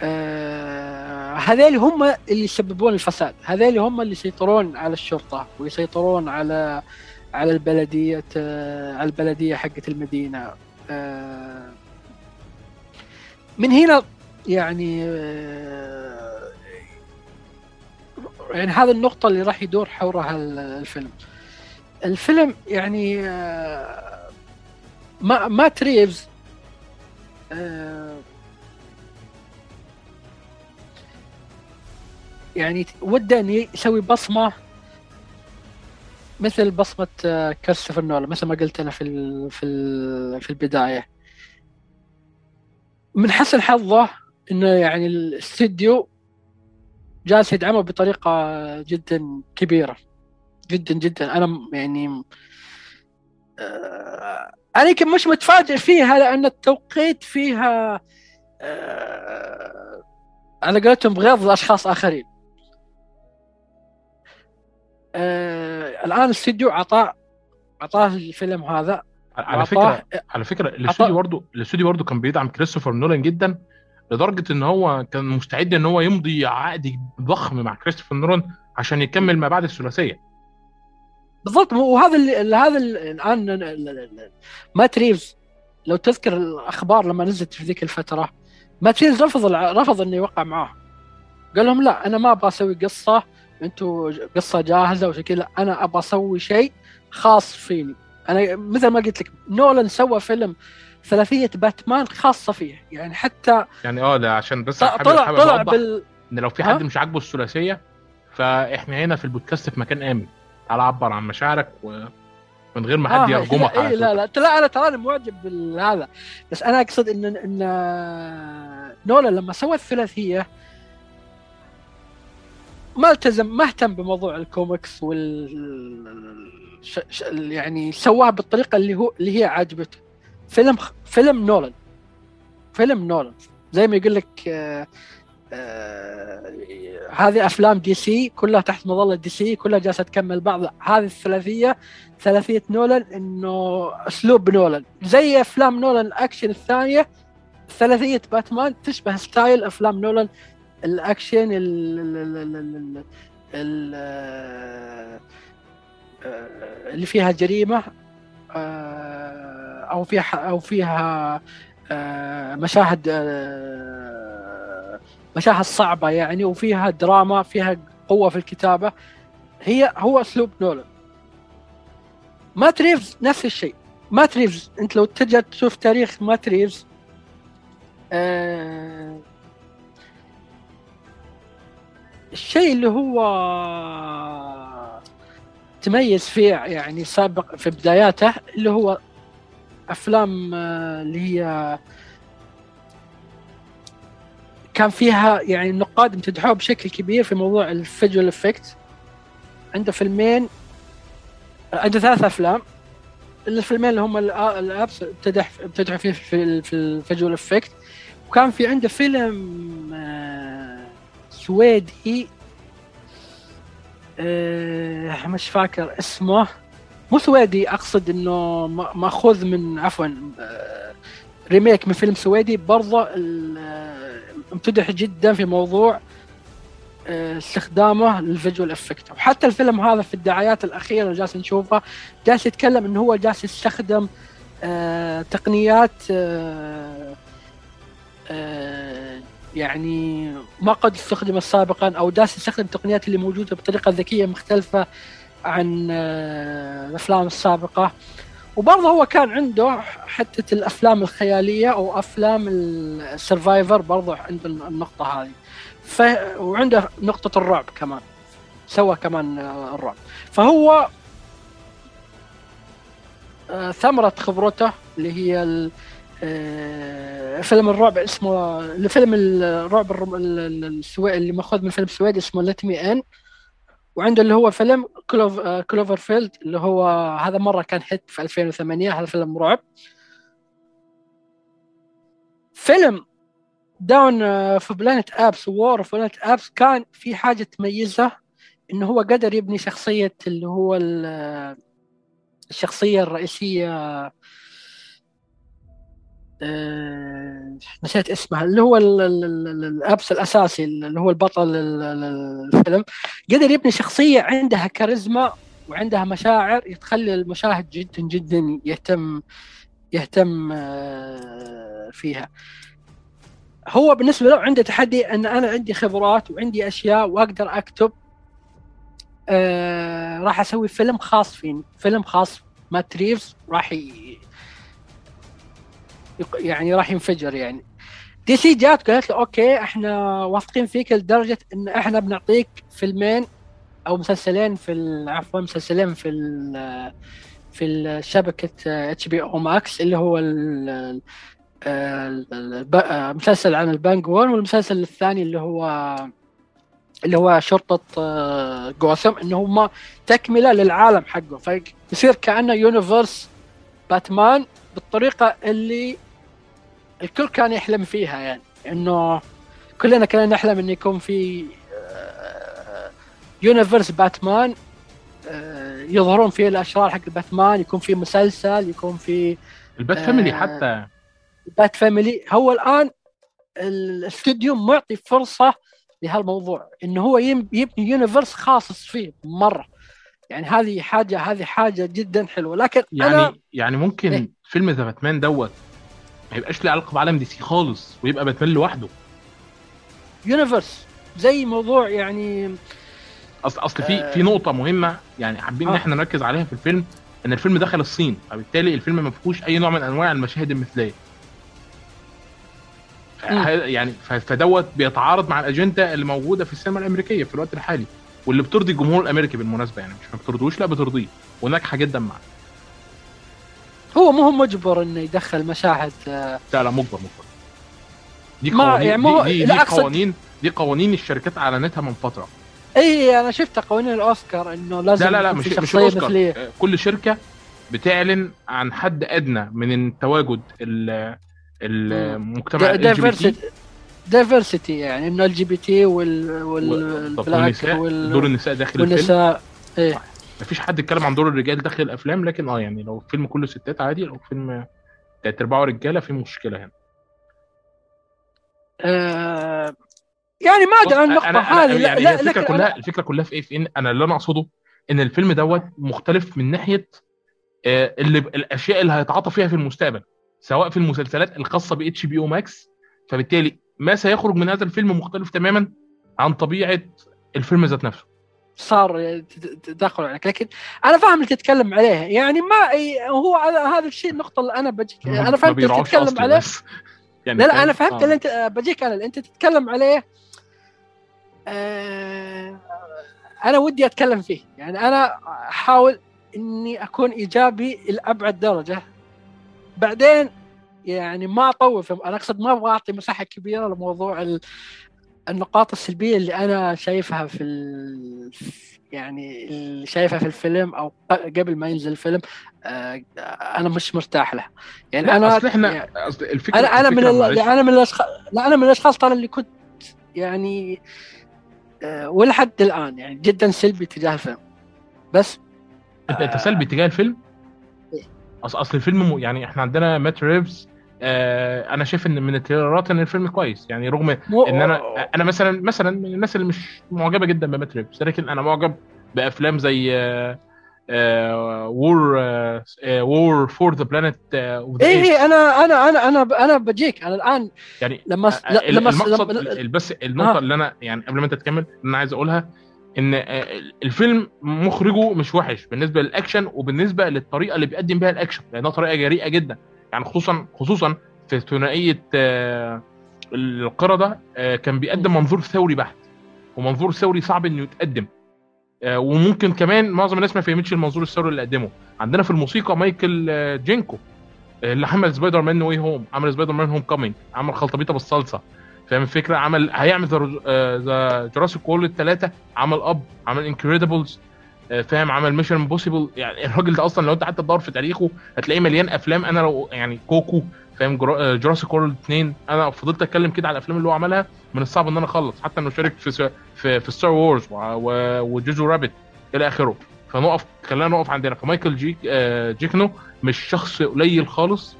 آه هذول هم اللي يسببون الفساد هذول هم اللي يسيطرون على الشرطة ويسيطرون على على البلدية آه على البلدية حقت المدينة آه من هنا يعني آه يعني هذه النقطة اللي راح يدور حولها الفيلم. الفيلم يعني ما ما تريفز يعني وده انه يسوي بصمة مثل بصمة كريستوفر نولا مثل ما قلت أنا في ال في ال في البداية. من حسن حظه إنه يعني الاستديو جالس يدعمه بطريقة جدا كبيرة. جدا جدا. أنا يعني آه أنا يمكن مش متفاجئ فيها لأن التوقيت فيها آه على قولتهم غيظ اشخاص آخرين. آه الآن الاستديو عطاه عطاه الفيلم هذا. على فكره على فكرة الاستوديو برضه الاستوديو برضه كان بيدعم كريستوفر نولان جدا لدرجة إن هو كان مستعد إن هو يمضي عقد ضخم مع كريستوفر نولان عشان يكمل ما بعد الثلاثية. بالضبط. وهذا اللي هذا الآن مات ريفز. لو تذكر الأخبار لما نزلت في ذيك الفترة مات ريفز رفض رفض إنه يوقع معاه قال لهم لا أنا ما أبغى أسوي قصة أنتم قصة جاهزة وشي كذا أنا أبغى أسوي شيء خاص فيني. أنا مثل ما قلت لك نولان سوى فيلم ثلاثية باتمان خاصة فيه. يعني حتى يعني آه لا عشان بس طلع حابب طلع بال إن لو في حد مش عاجبه الثلاثية فإحنا هنا في البودكاست في مكان آمن. تعال عبر عن مشاعرك ومن غير ما حد آه يرجمك إيه لا لا لا أنا تراني معجب بالهذا. بس أنا أقصد ان إن نولان لما سوى الثلاثية ما التزم ما اهتم بموضوع الكوميكس وال ش... يعني سواها بالطريقة اللي هو اللي هي عاجبته. فيلم فيلم نولان. فيلم نولان. زي ما يقول لك آه... آه... هذه أفلام DC كلها تحت مظلة DC كلها جالسة تكمل بعض. هذه الثلاثية ثلاثية نولان إنه أسلوب نولان. زي أفلام نولان الأكشن الثانية ثلاثية باتمان تشبه style أفلام نولان الأكشن ال اللي فيها جريمة أو فيها أو فيها مشاهد مشاهد صعبة يعني وفيها دراما فيها قوة في الكتابة. هي هو أسلوب نولان. مات ريفز نفس الشيء. مات ريفز أنت لو ترجع تشوف تاريخ مات ريفز آه الشيء اللي هو تميز فيه يعني سابق في بداياته اللي هو أفلام اللي هي كان فيها يعني النقاد امتدحوه بشكل كبير في موضوع ال visual effect. عنده فيلمين عنده ثلاث أفلام. الفيلمين اللي هم ال Apes امتدح امتدحوا فيه في ال visual effect. وكان في عنده فيلم سويدي أه مش فاكر اسمه. مو سويدي أقصد إنه مأخوذ من عفوا أه remake من فيلم سويدي. برضه امتدح جدا في موضوع أه استخدامه لل visual effect. وحتى الفيلم هذا في الدعايات الأخيرة اللي جالس نشوفها جالس يتكلم إنه هو جالس يستخدم آه تقنيات آه آه يعني ما قد استخدمت سابقا أو جالس يستخدم التقنيات اللي موجودة بطريقة ذكية مختلفة عن آه الأفلام السابقة. وبرضه هو كان عنده حتة الأفلام الخيالية أو أفلام ال survivor برضه عنده النقطة هذه. ف... وعنده نقطة الرعب كمان سوى كمان آه، الرعب. فهو آه، ثمرة خبرته اللي هي فيلم الرعب اسمه الفيلم الرعب السويدي اللي ماخوذ من فيلم سويدي اسمه Let Me In وعنده اللي هو فيلم Clov Cloverfield اللي هو هذا مرة كان hit في 2008 هذا فيلم رعب. فيلم Dawn of Planet Apes و War of Planet Apes كان في حاجة تميزه إنه هو قدر يبني شخصية اللي هو الشخصية الرئيسية آه، نسيت اسمها اللي هو ال Apes الأساسي اللي هو البطل الفيلم. قدر يبني شخصية عندها كاريزما وعندها مشاعر تخلي المشاهد جدا جدا يهتم يهتم آه، فيها. هو بالنسبة له عنده تحدي أن أنا عندي خبرات وعندي أشياء وأقدر أكتب آه راح أسوي فيلم خاص فيني فيلم خاص. مات ريفز راح يعني راح ينفجر يعني. دي سي جات قالت له okay إحنا واثقين فيك لدرجة إن إحنا بنعطيك فيلمين أو مسلسلين في عفوا مسلسلين في ال في شبكة إتش بي أو ماكس اللي هو المسلسل عن البنجوين والمسلسل الثاني اللي هو اللي هو شرطة جوثم إنه هم تكملة للعالم حقه. فيصير كأنه universe باتمان بالطريقة اللي الكل كان يحلم فيها يعني إنه كلنا كنا نحلم انه يكون في universe باتمان آه، يظهرون فيه الأشرار حق باتمان يكون في مسلسل يكون في ال Bat Family حتى. ال Bat Family. هو الآن الاستوديو معطي فرصة لهالموضوع إنه هو يبني universe خاص فيه مرة. يعني هذه حاجة هذه حاجة جدا حلوة. لكن يعني أنا يعني ممكن إيه؟ فيلم The Batman دوت ما يبقاش له علاقة بعالم دي سي خالص ويبقى باتمان لوحده. يونيفرس زي موضوع يعني اصل أصل في آه. في نقطة مهمة يعني حابين إن آه. إحنا نركز عليها في الفيلم إن الفيلم دخل الصين فبالتالي الفيلم ما فيهوش أي نوع من أنواع المشاهد المثلية. يعني فدوت بيتعارض مع الأجندة اللي موجودة في السينما الأمريكية في الوقت الحالي واللي بترضي الجمهور الأمريكي بالمناسبة يعني مش ما بترضوش لأ بترضيه وناجحة جدا معاه. هو مو مجبر إنه يدخل مشاهد آه، لا لا مجبر مجبر. دي قوانين يعني مو... دي, دي, دي قوانين دي قوانين الشركات أعلنتها من فترة. إي أنا شفت قوانين الأوسكار إنه لازم لا لا لا مش مش الأوسكار. مثلية. كل شركة بتعلن عن حد أدنى من التواجد المجتمع Diversity يعني إنه LGBT وال black وال... دور النساء داخل والنساء الفيلم إيه مفيش حد اتكلم عن دور الرجال داخل الافلام لكن آه يعني لو فيلم كله ستات عادي لو فيلم تلات أرباعه رجالة في مشكلة هنا. آه يعني ما أدري عن النقطه هذه لا يعني لا الفكرة كلها أنا... الفكرة كلها في إيه؟ في إن أنا اللي أنا أقصده إن الفيلم دوت مختلف من ناحية آه اللي الأشياء اللي هيتعاطى فيها في المستقبل سواء في المسلسلات الخاصة ب اتش بي أو ماكس فبالتالي ما سيخرج من هذا الفيلم مختلف تماما عن طبيعة الفيلم ذات نفسه. صار تدخل عليك. لكن أنا فاهم اللي تتكلم عليه. يعني ما هو هذا الشيء النقطة اللي أنا بجيك أنا فهمت اللي تتكلم عليه. يعني لا لا أنا فهمت اللي أنت بجيك أنا. اللي أنت تتكلم عليه آه أنا ودي أتكلم فيه. يعني أنا أحاول إني أكون إيجابي لأبعد درجة. بعدين يعني ما اطول أنا أقصد ما أبغى أعطي مساحة كبيرة لموضوع النقاط السلبية اللي أنا شايفها في ال... يعني اللي شايفها في الفيلم أو قبل ما ينزل الفيلم آه أنا مش مرتاح له يعني أنا أصل إحنا يعني الفكرة أنا أنا من ال... أنا من الاشخاص لا أنا من الأشخاص ترى اللي كنت يعني آه ولحد الآن يعني جدا سلبي تجاه الفيلم بس انت أنت سلبي تجاه الفيلم؟ إيه؟ اصل أصل الفيلم يعني إحنا عندنا مات ريفز آه أنا شايف إن من ال trailerات إن الفيلم كويس. يعني رغم إن أنا أنا مثلا مثلا من الناس اللي مش معجبة جدا بمات ريفز لكن أنا معجب بأفلام زي آه War War for the Planet A A أنا أنا أنا أنا أنا بجيك. أنا الآن يعني لما آه، لما المقصد لما- بس النقطة آه. اللي أنا يعني قبل ما أنت تكمل أنا عايز أقولها إن آه، الفيلم مخرجه مش وحش بالنسبة للأكشن وبالنسبة للطريقة اللي بيقدم بيها الأكشن. لأنها طريقة جريئة جدا. يعني خصوصا خصوصا في ثنائية آه، القرده آه، كان بيقدم منظور ثوري بحت. ومنظور ثوري صعب إنه يتقدم. آه، وممكن كمان معظم الناس ما فهمتش المنظور الثوري اللي قدمه. عندنا في الموسيقى مايكل جياكينو اللي عمل Spider-Man way Home عمل Spider-Man Homecoming عمل خلطبيطة بالصلصة. فاهم الفكرة؟ عمل هيعمل The Jurassic World 3 عمل Up عمل Incredibles فاهم عمل Mission Impossible يعني الراجل ده أصلا لو أنت قعدت تدور في تاريخه هتلاقيه مليان أفلام. أنا لو يعني Coco فاهم Jurassic World 2 أنا فضلت أتكلم كده على الأفلام اللي هو عملها من الصعب إن أنا أخلص. حتى إنه شارك في في, في Star Wars و Jojo Rabbit إلى آخره. فنقف خلينا نقف عندنا. فمايكل جيك آه، جياكينو مش شخص قليل خالص.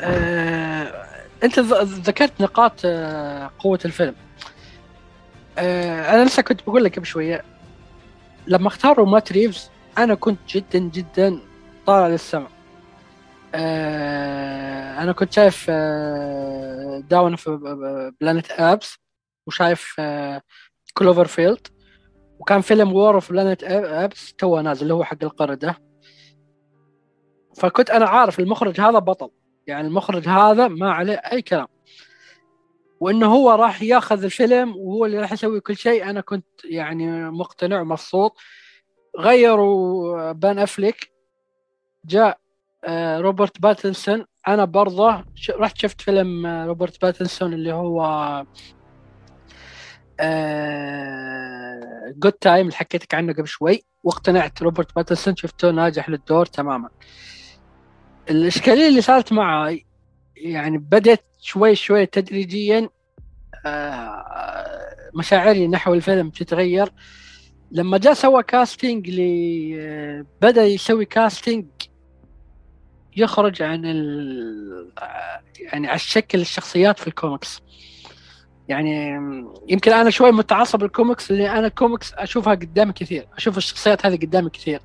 آه، أنت ذكرت نقاط آه، قوة الفيلم. آه، أنا لسه كنت بقول لك قبل شوية لما اختاروا مات ريفز أنا كنت جدا جدا طالع للسماء. آه، أنا كنت شايف آه، Dawn of Planet Apes وشايف Cloverfield وكان فيلم War of Planet Apes تو نازل اللي هو حق القردة فكنت أنا عارف المخرج هذا بطل. يعني المخرج هذا ما عليه أي كلام. وإنه هو راح ياخذ الفيلم وهو اللي راح يسوي كل شيء. أنا كنت يعني مقتنع ومبسوط. غيروا بان أفليك جاء آه، روبرت باتنسون. أنا برضه رحت شفت فيلم آه، روبرت باتنسون اللي هو Good Time اللي حكيتك عنه قبل شوي. واقتنعت روبرت باتنسون شفته ناجح للدور تماما. الإشكالية اللي صارت معي يعني بدت شوي شوي تدريجيا آه، مشاعري نحو الفيلم تتغير. لما جاء سوى casting ل بدأ يسوي casting يخرج عن ال... يعني على الشكل الشخصيات في الكوميكس يعني يمكن أنا شوي متعصب للكوميكس لأن أنا الكوميكس أشوفها قدامي كثير أشوف الشخصيات هذه قدامي كثير.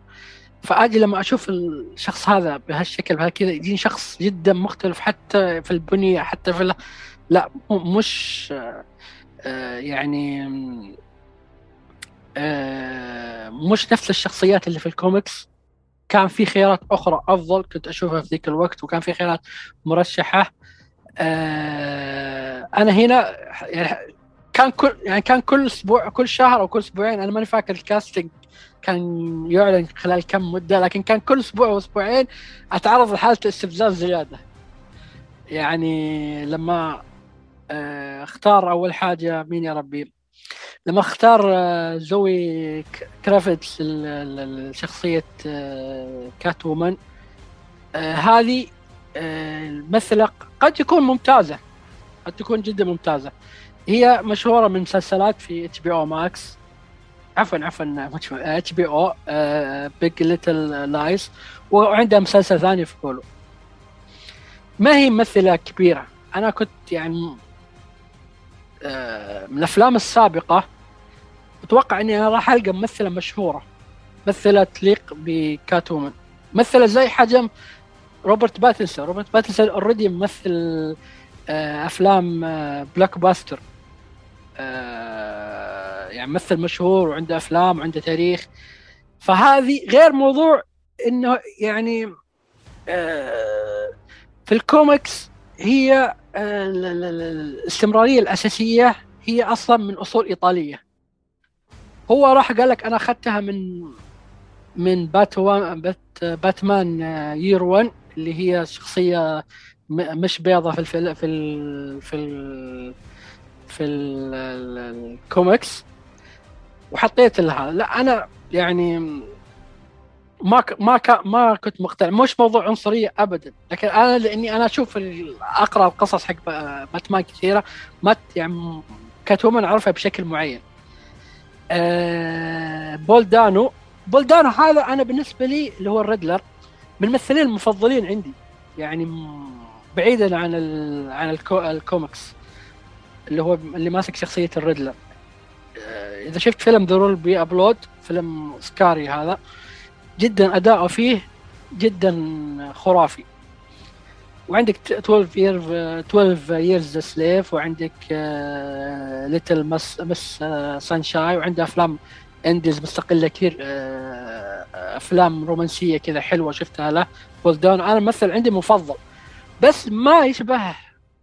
فاجي لما أشوف الشخص هذا بهالشكل بهالكذا يجيني شخص جدا مختلف حتى في البنية حتى في. لا مش آه، يعني آه، مش نفس الشخصيات اللي في الكوميكس كان في خيارات أخرى أفضل كنت أشوفها في ذيك الوقت وكان في خيارات مرشحة آه، أنا هنا يعني كان كل يعني كان كل أسبوع كل شهر أو كل أسبوعين أنا ماني فاكر ال casting كان يعلن خلال كم مدة لكن كان كل أسبوع أو أسبوعين أتعرض لحالة استفزاز زيادة. يعني لما آه، اختار أول حاجة مين يا ربي؟ لما اختار آه، زوي ك- كرافيتس ال- ال- ال- شخصية آه، كات وومن هذه الممثله قد تكون ممتازة قد تكون جدا ممتازة. هي مشهورة من مسلسلات في HBO Max عفوا عفوا HBO Big Little Lies وعندها مسلسل ثاني في Hulu. ما هي ممثلة كبيرة؟ أنا كنت يعني آه، من الأفلام السابقة أتوقع إني أنا راح ألقى ممثلة مشهورة ممثلة تليق بكاتومن. ممثلة زي حجم روبرت باتنسون. روبرت باتنسون already ممثل آه، أفلام blockbuster آه، يعني ممثل مشهور وعنده أفلام وعنده تاريخ. فهذه غير موضوع إنه يعني آه، في الكوميكس هي آه، ال- ال- ال- الاستمرارية الأساسية هي أصلا من أصول إيطالية. هو راح قال لك أنا أخذتها من من باتوان بات باتمان Year 1 اللي هي شخصية مش بيضة في الفيل في ال في ال في ال- ال- الكوميكس وحطيت لها. لا أنا يعني ما ك- ما ك- ما كنت مقتنع. مش موضوع عنصرية ابدا لكن أنا لأني أنا أشوف أقرأ القصص حق باتمان كثيرة. ما يعني كاتومن أعرفها بشكل معين. آه بول دانو بول دانو هذا أنا بالنسبة لي اللي هو الريدلر من الممثلين المفضلين عندي. يعني بعيدا عن عن الكو الكوميكس اللي هو اللي ماسك شخصية الريدلر. إذا شفت فيلم There Will Be Blood فيلم scary هذا جدا اداؤه فيه جدا خرافي. وعندك 12 year 12 years a slave وعندك Little Miss Miss Sunshine وعنده أفلام indies مستقلة كثير آه، أفلام رومانسية كذا حلوة شفتها له. بول دانو أنا ممثل عندي مفضل بس ما يشبه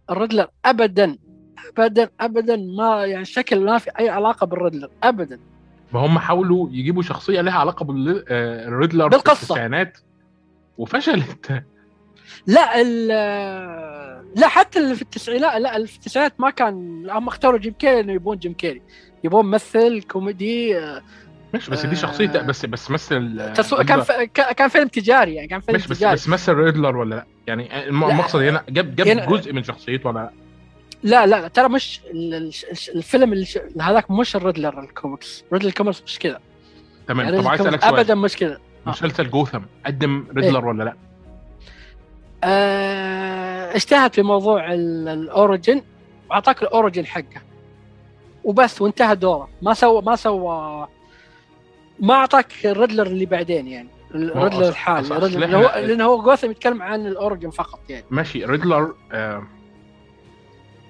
الريدلر ابدا. ابدا ابدا ما يعني شكل ما في أي علاقة بالريدلر ابدا. ما هم حاولوا يجيبوا شخصية لها علاقة بالريدلر بالقصة. في التسعينات وفشلت. لا ال لا حتى اللي في التسعينات لا اللي في التسعينات ما كان هم اختاروا جيم كيري انه يبون جيم كيري. يبون ممثل كوميدي آه، ماشي بس دي شخصية بس بس مثل تسو... كان ف... كان فيلم تجاري يعني كان فيلم بس تجاري. بس مثل ريدلر ولا لا؟ يعني. المقصد هنا جاب جاب جزء من شخصيته ولا لا؟ لا لا ترى مش ال- ال- الفيلم. هذاك مش الريدلر الكوميكس. ريدلر الكوميكس مش كذا. تمام يعني طب عايز أسألك سؤال. ابدا مش كذا. آه. مسلسل جوثم قدم ريدلر ولا لا؟ آه... اجتهد في موضوع ال- ال origin. واعطاك ال origin حقه. وبس وانتهى دوره. ما سوى ما سوى ما أعطاك الريدلر اللي بعدين يعني. الريدلر الحالي. لأنه هو جوثم يتكلم عن ال origin فقط يعني. ماشي ريدلر آه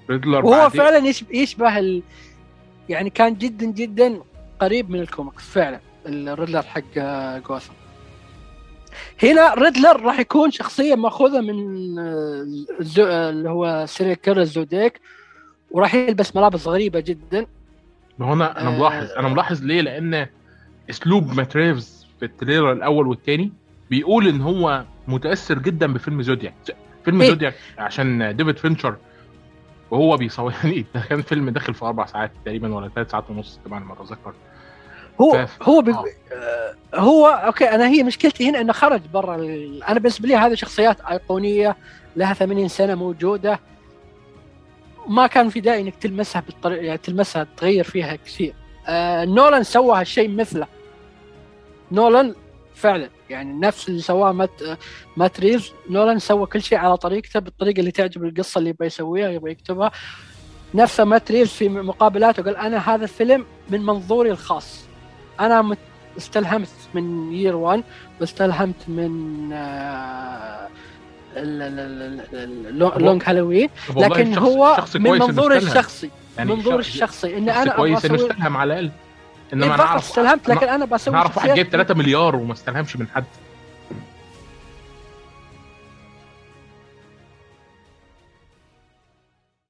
ريدلر وهو بعدين- فعلا يشبه, يشبه ال... يعني كان جدا جدا قريب من الكوميكس فعلا الريدلر حق آه، جوثم هنا ريدلر راح يكون شخصية مأخوذة من آه، الزو... آه، اللي هو serial killer الزودياك وراح يلبس ملابس غريبة جدا ما هو أنا. ملاحظ أنا ملاحظ ليه لأن أسلوب مات ريفز في ال trailer الأول والثاني بيقول إن هو متأثر جدا بفيلم زودياك فيلم إيه؟ زودياك عشان ديفيد فينشر وهو بيصور يعني ده كان فيلم داخل في أربع ساعات تقريبا ولا ثلاث ساعات ونص طبعا ما اتذكر. هو ف- هو بي... آه. آه، هو okay أنا هي مشكلتي هنا إنه خرج برا ال... أنا بالنسبة لي هذه شخصيات أيقونية لها 80 سنة موجودة. ما كان في داعي إنك تلمسها بالطريقة يعني تلمسها تغير فيها كثير. آه نولان سوى هالشيء مثله. نولان فعلا. يعني نفس اللي سواه مات مات ريفز نولان سوى كل شيء على طريقته بالطريقة اللي تعجب القصة اللي يبغى يسويها يبغى يكتبها. نفسه مات ريفز في مقابلاته قال أنا هذا الفيلم من منظوري الخاص. أنا مت- استلهمت من يير 1 واستلهمت من آه، لونج هالوين. لكن شخص- هو شخص من منظوري. الشخصي يعني منظوري شخص- الشخصي إن أنا كويس إنه استلهم على الاقل إيه إنما أنا أعرف استلهمت أنا- لكن أنا بسوي أنا أعرف واحد جايب 3 مليار وما استلهمش من حد.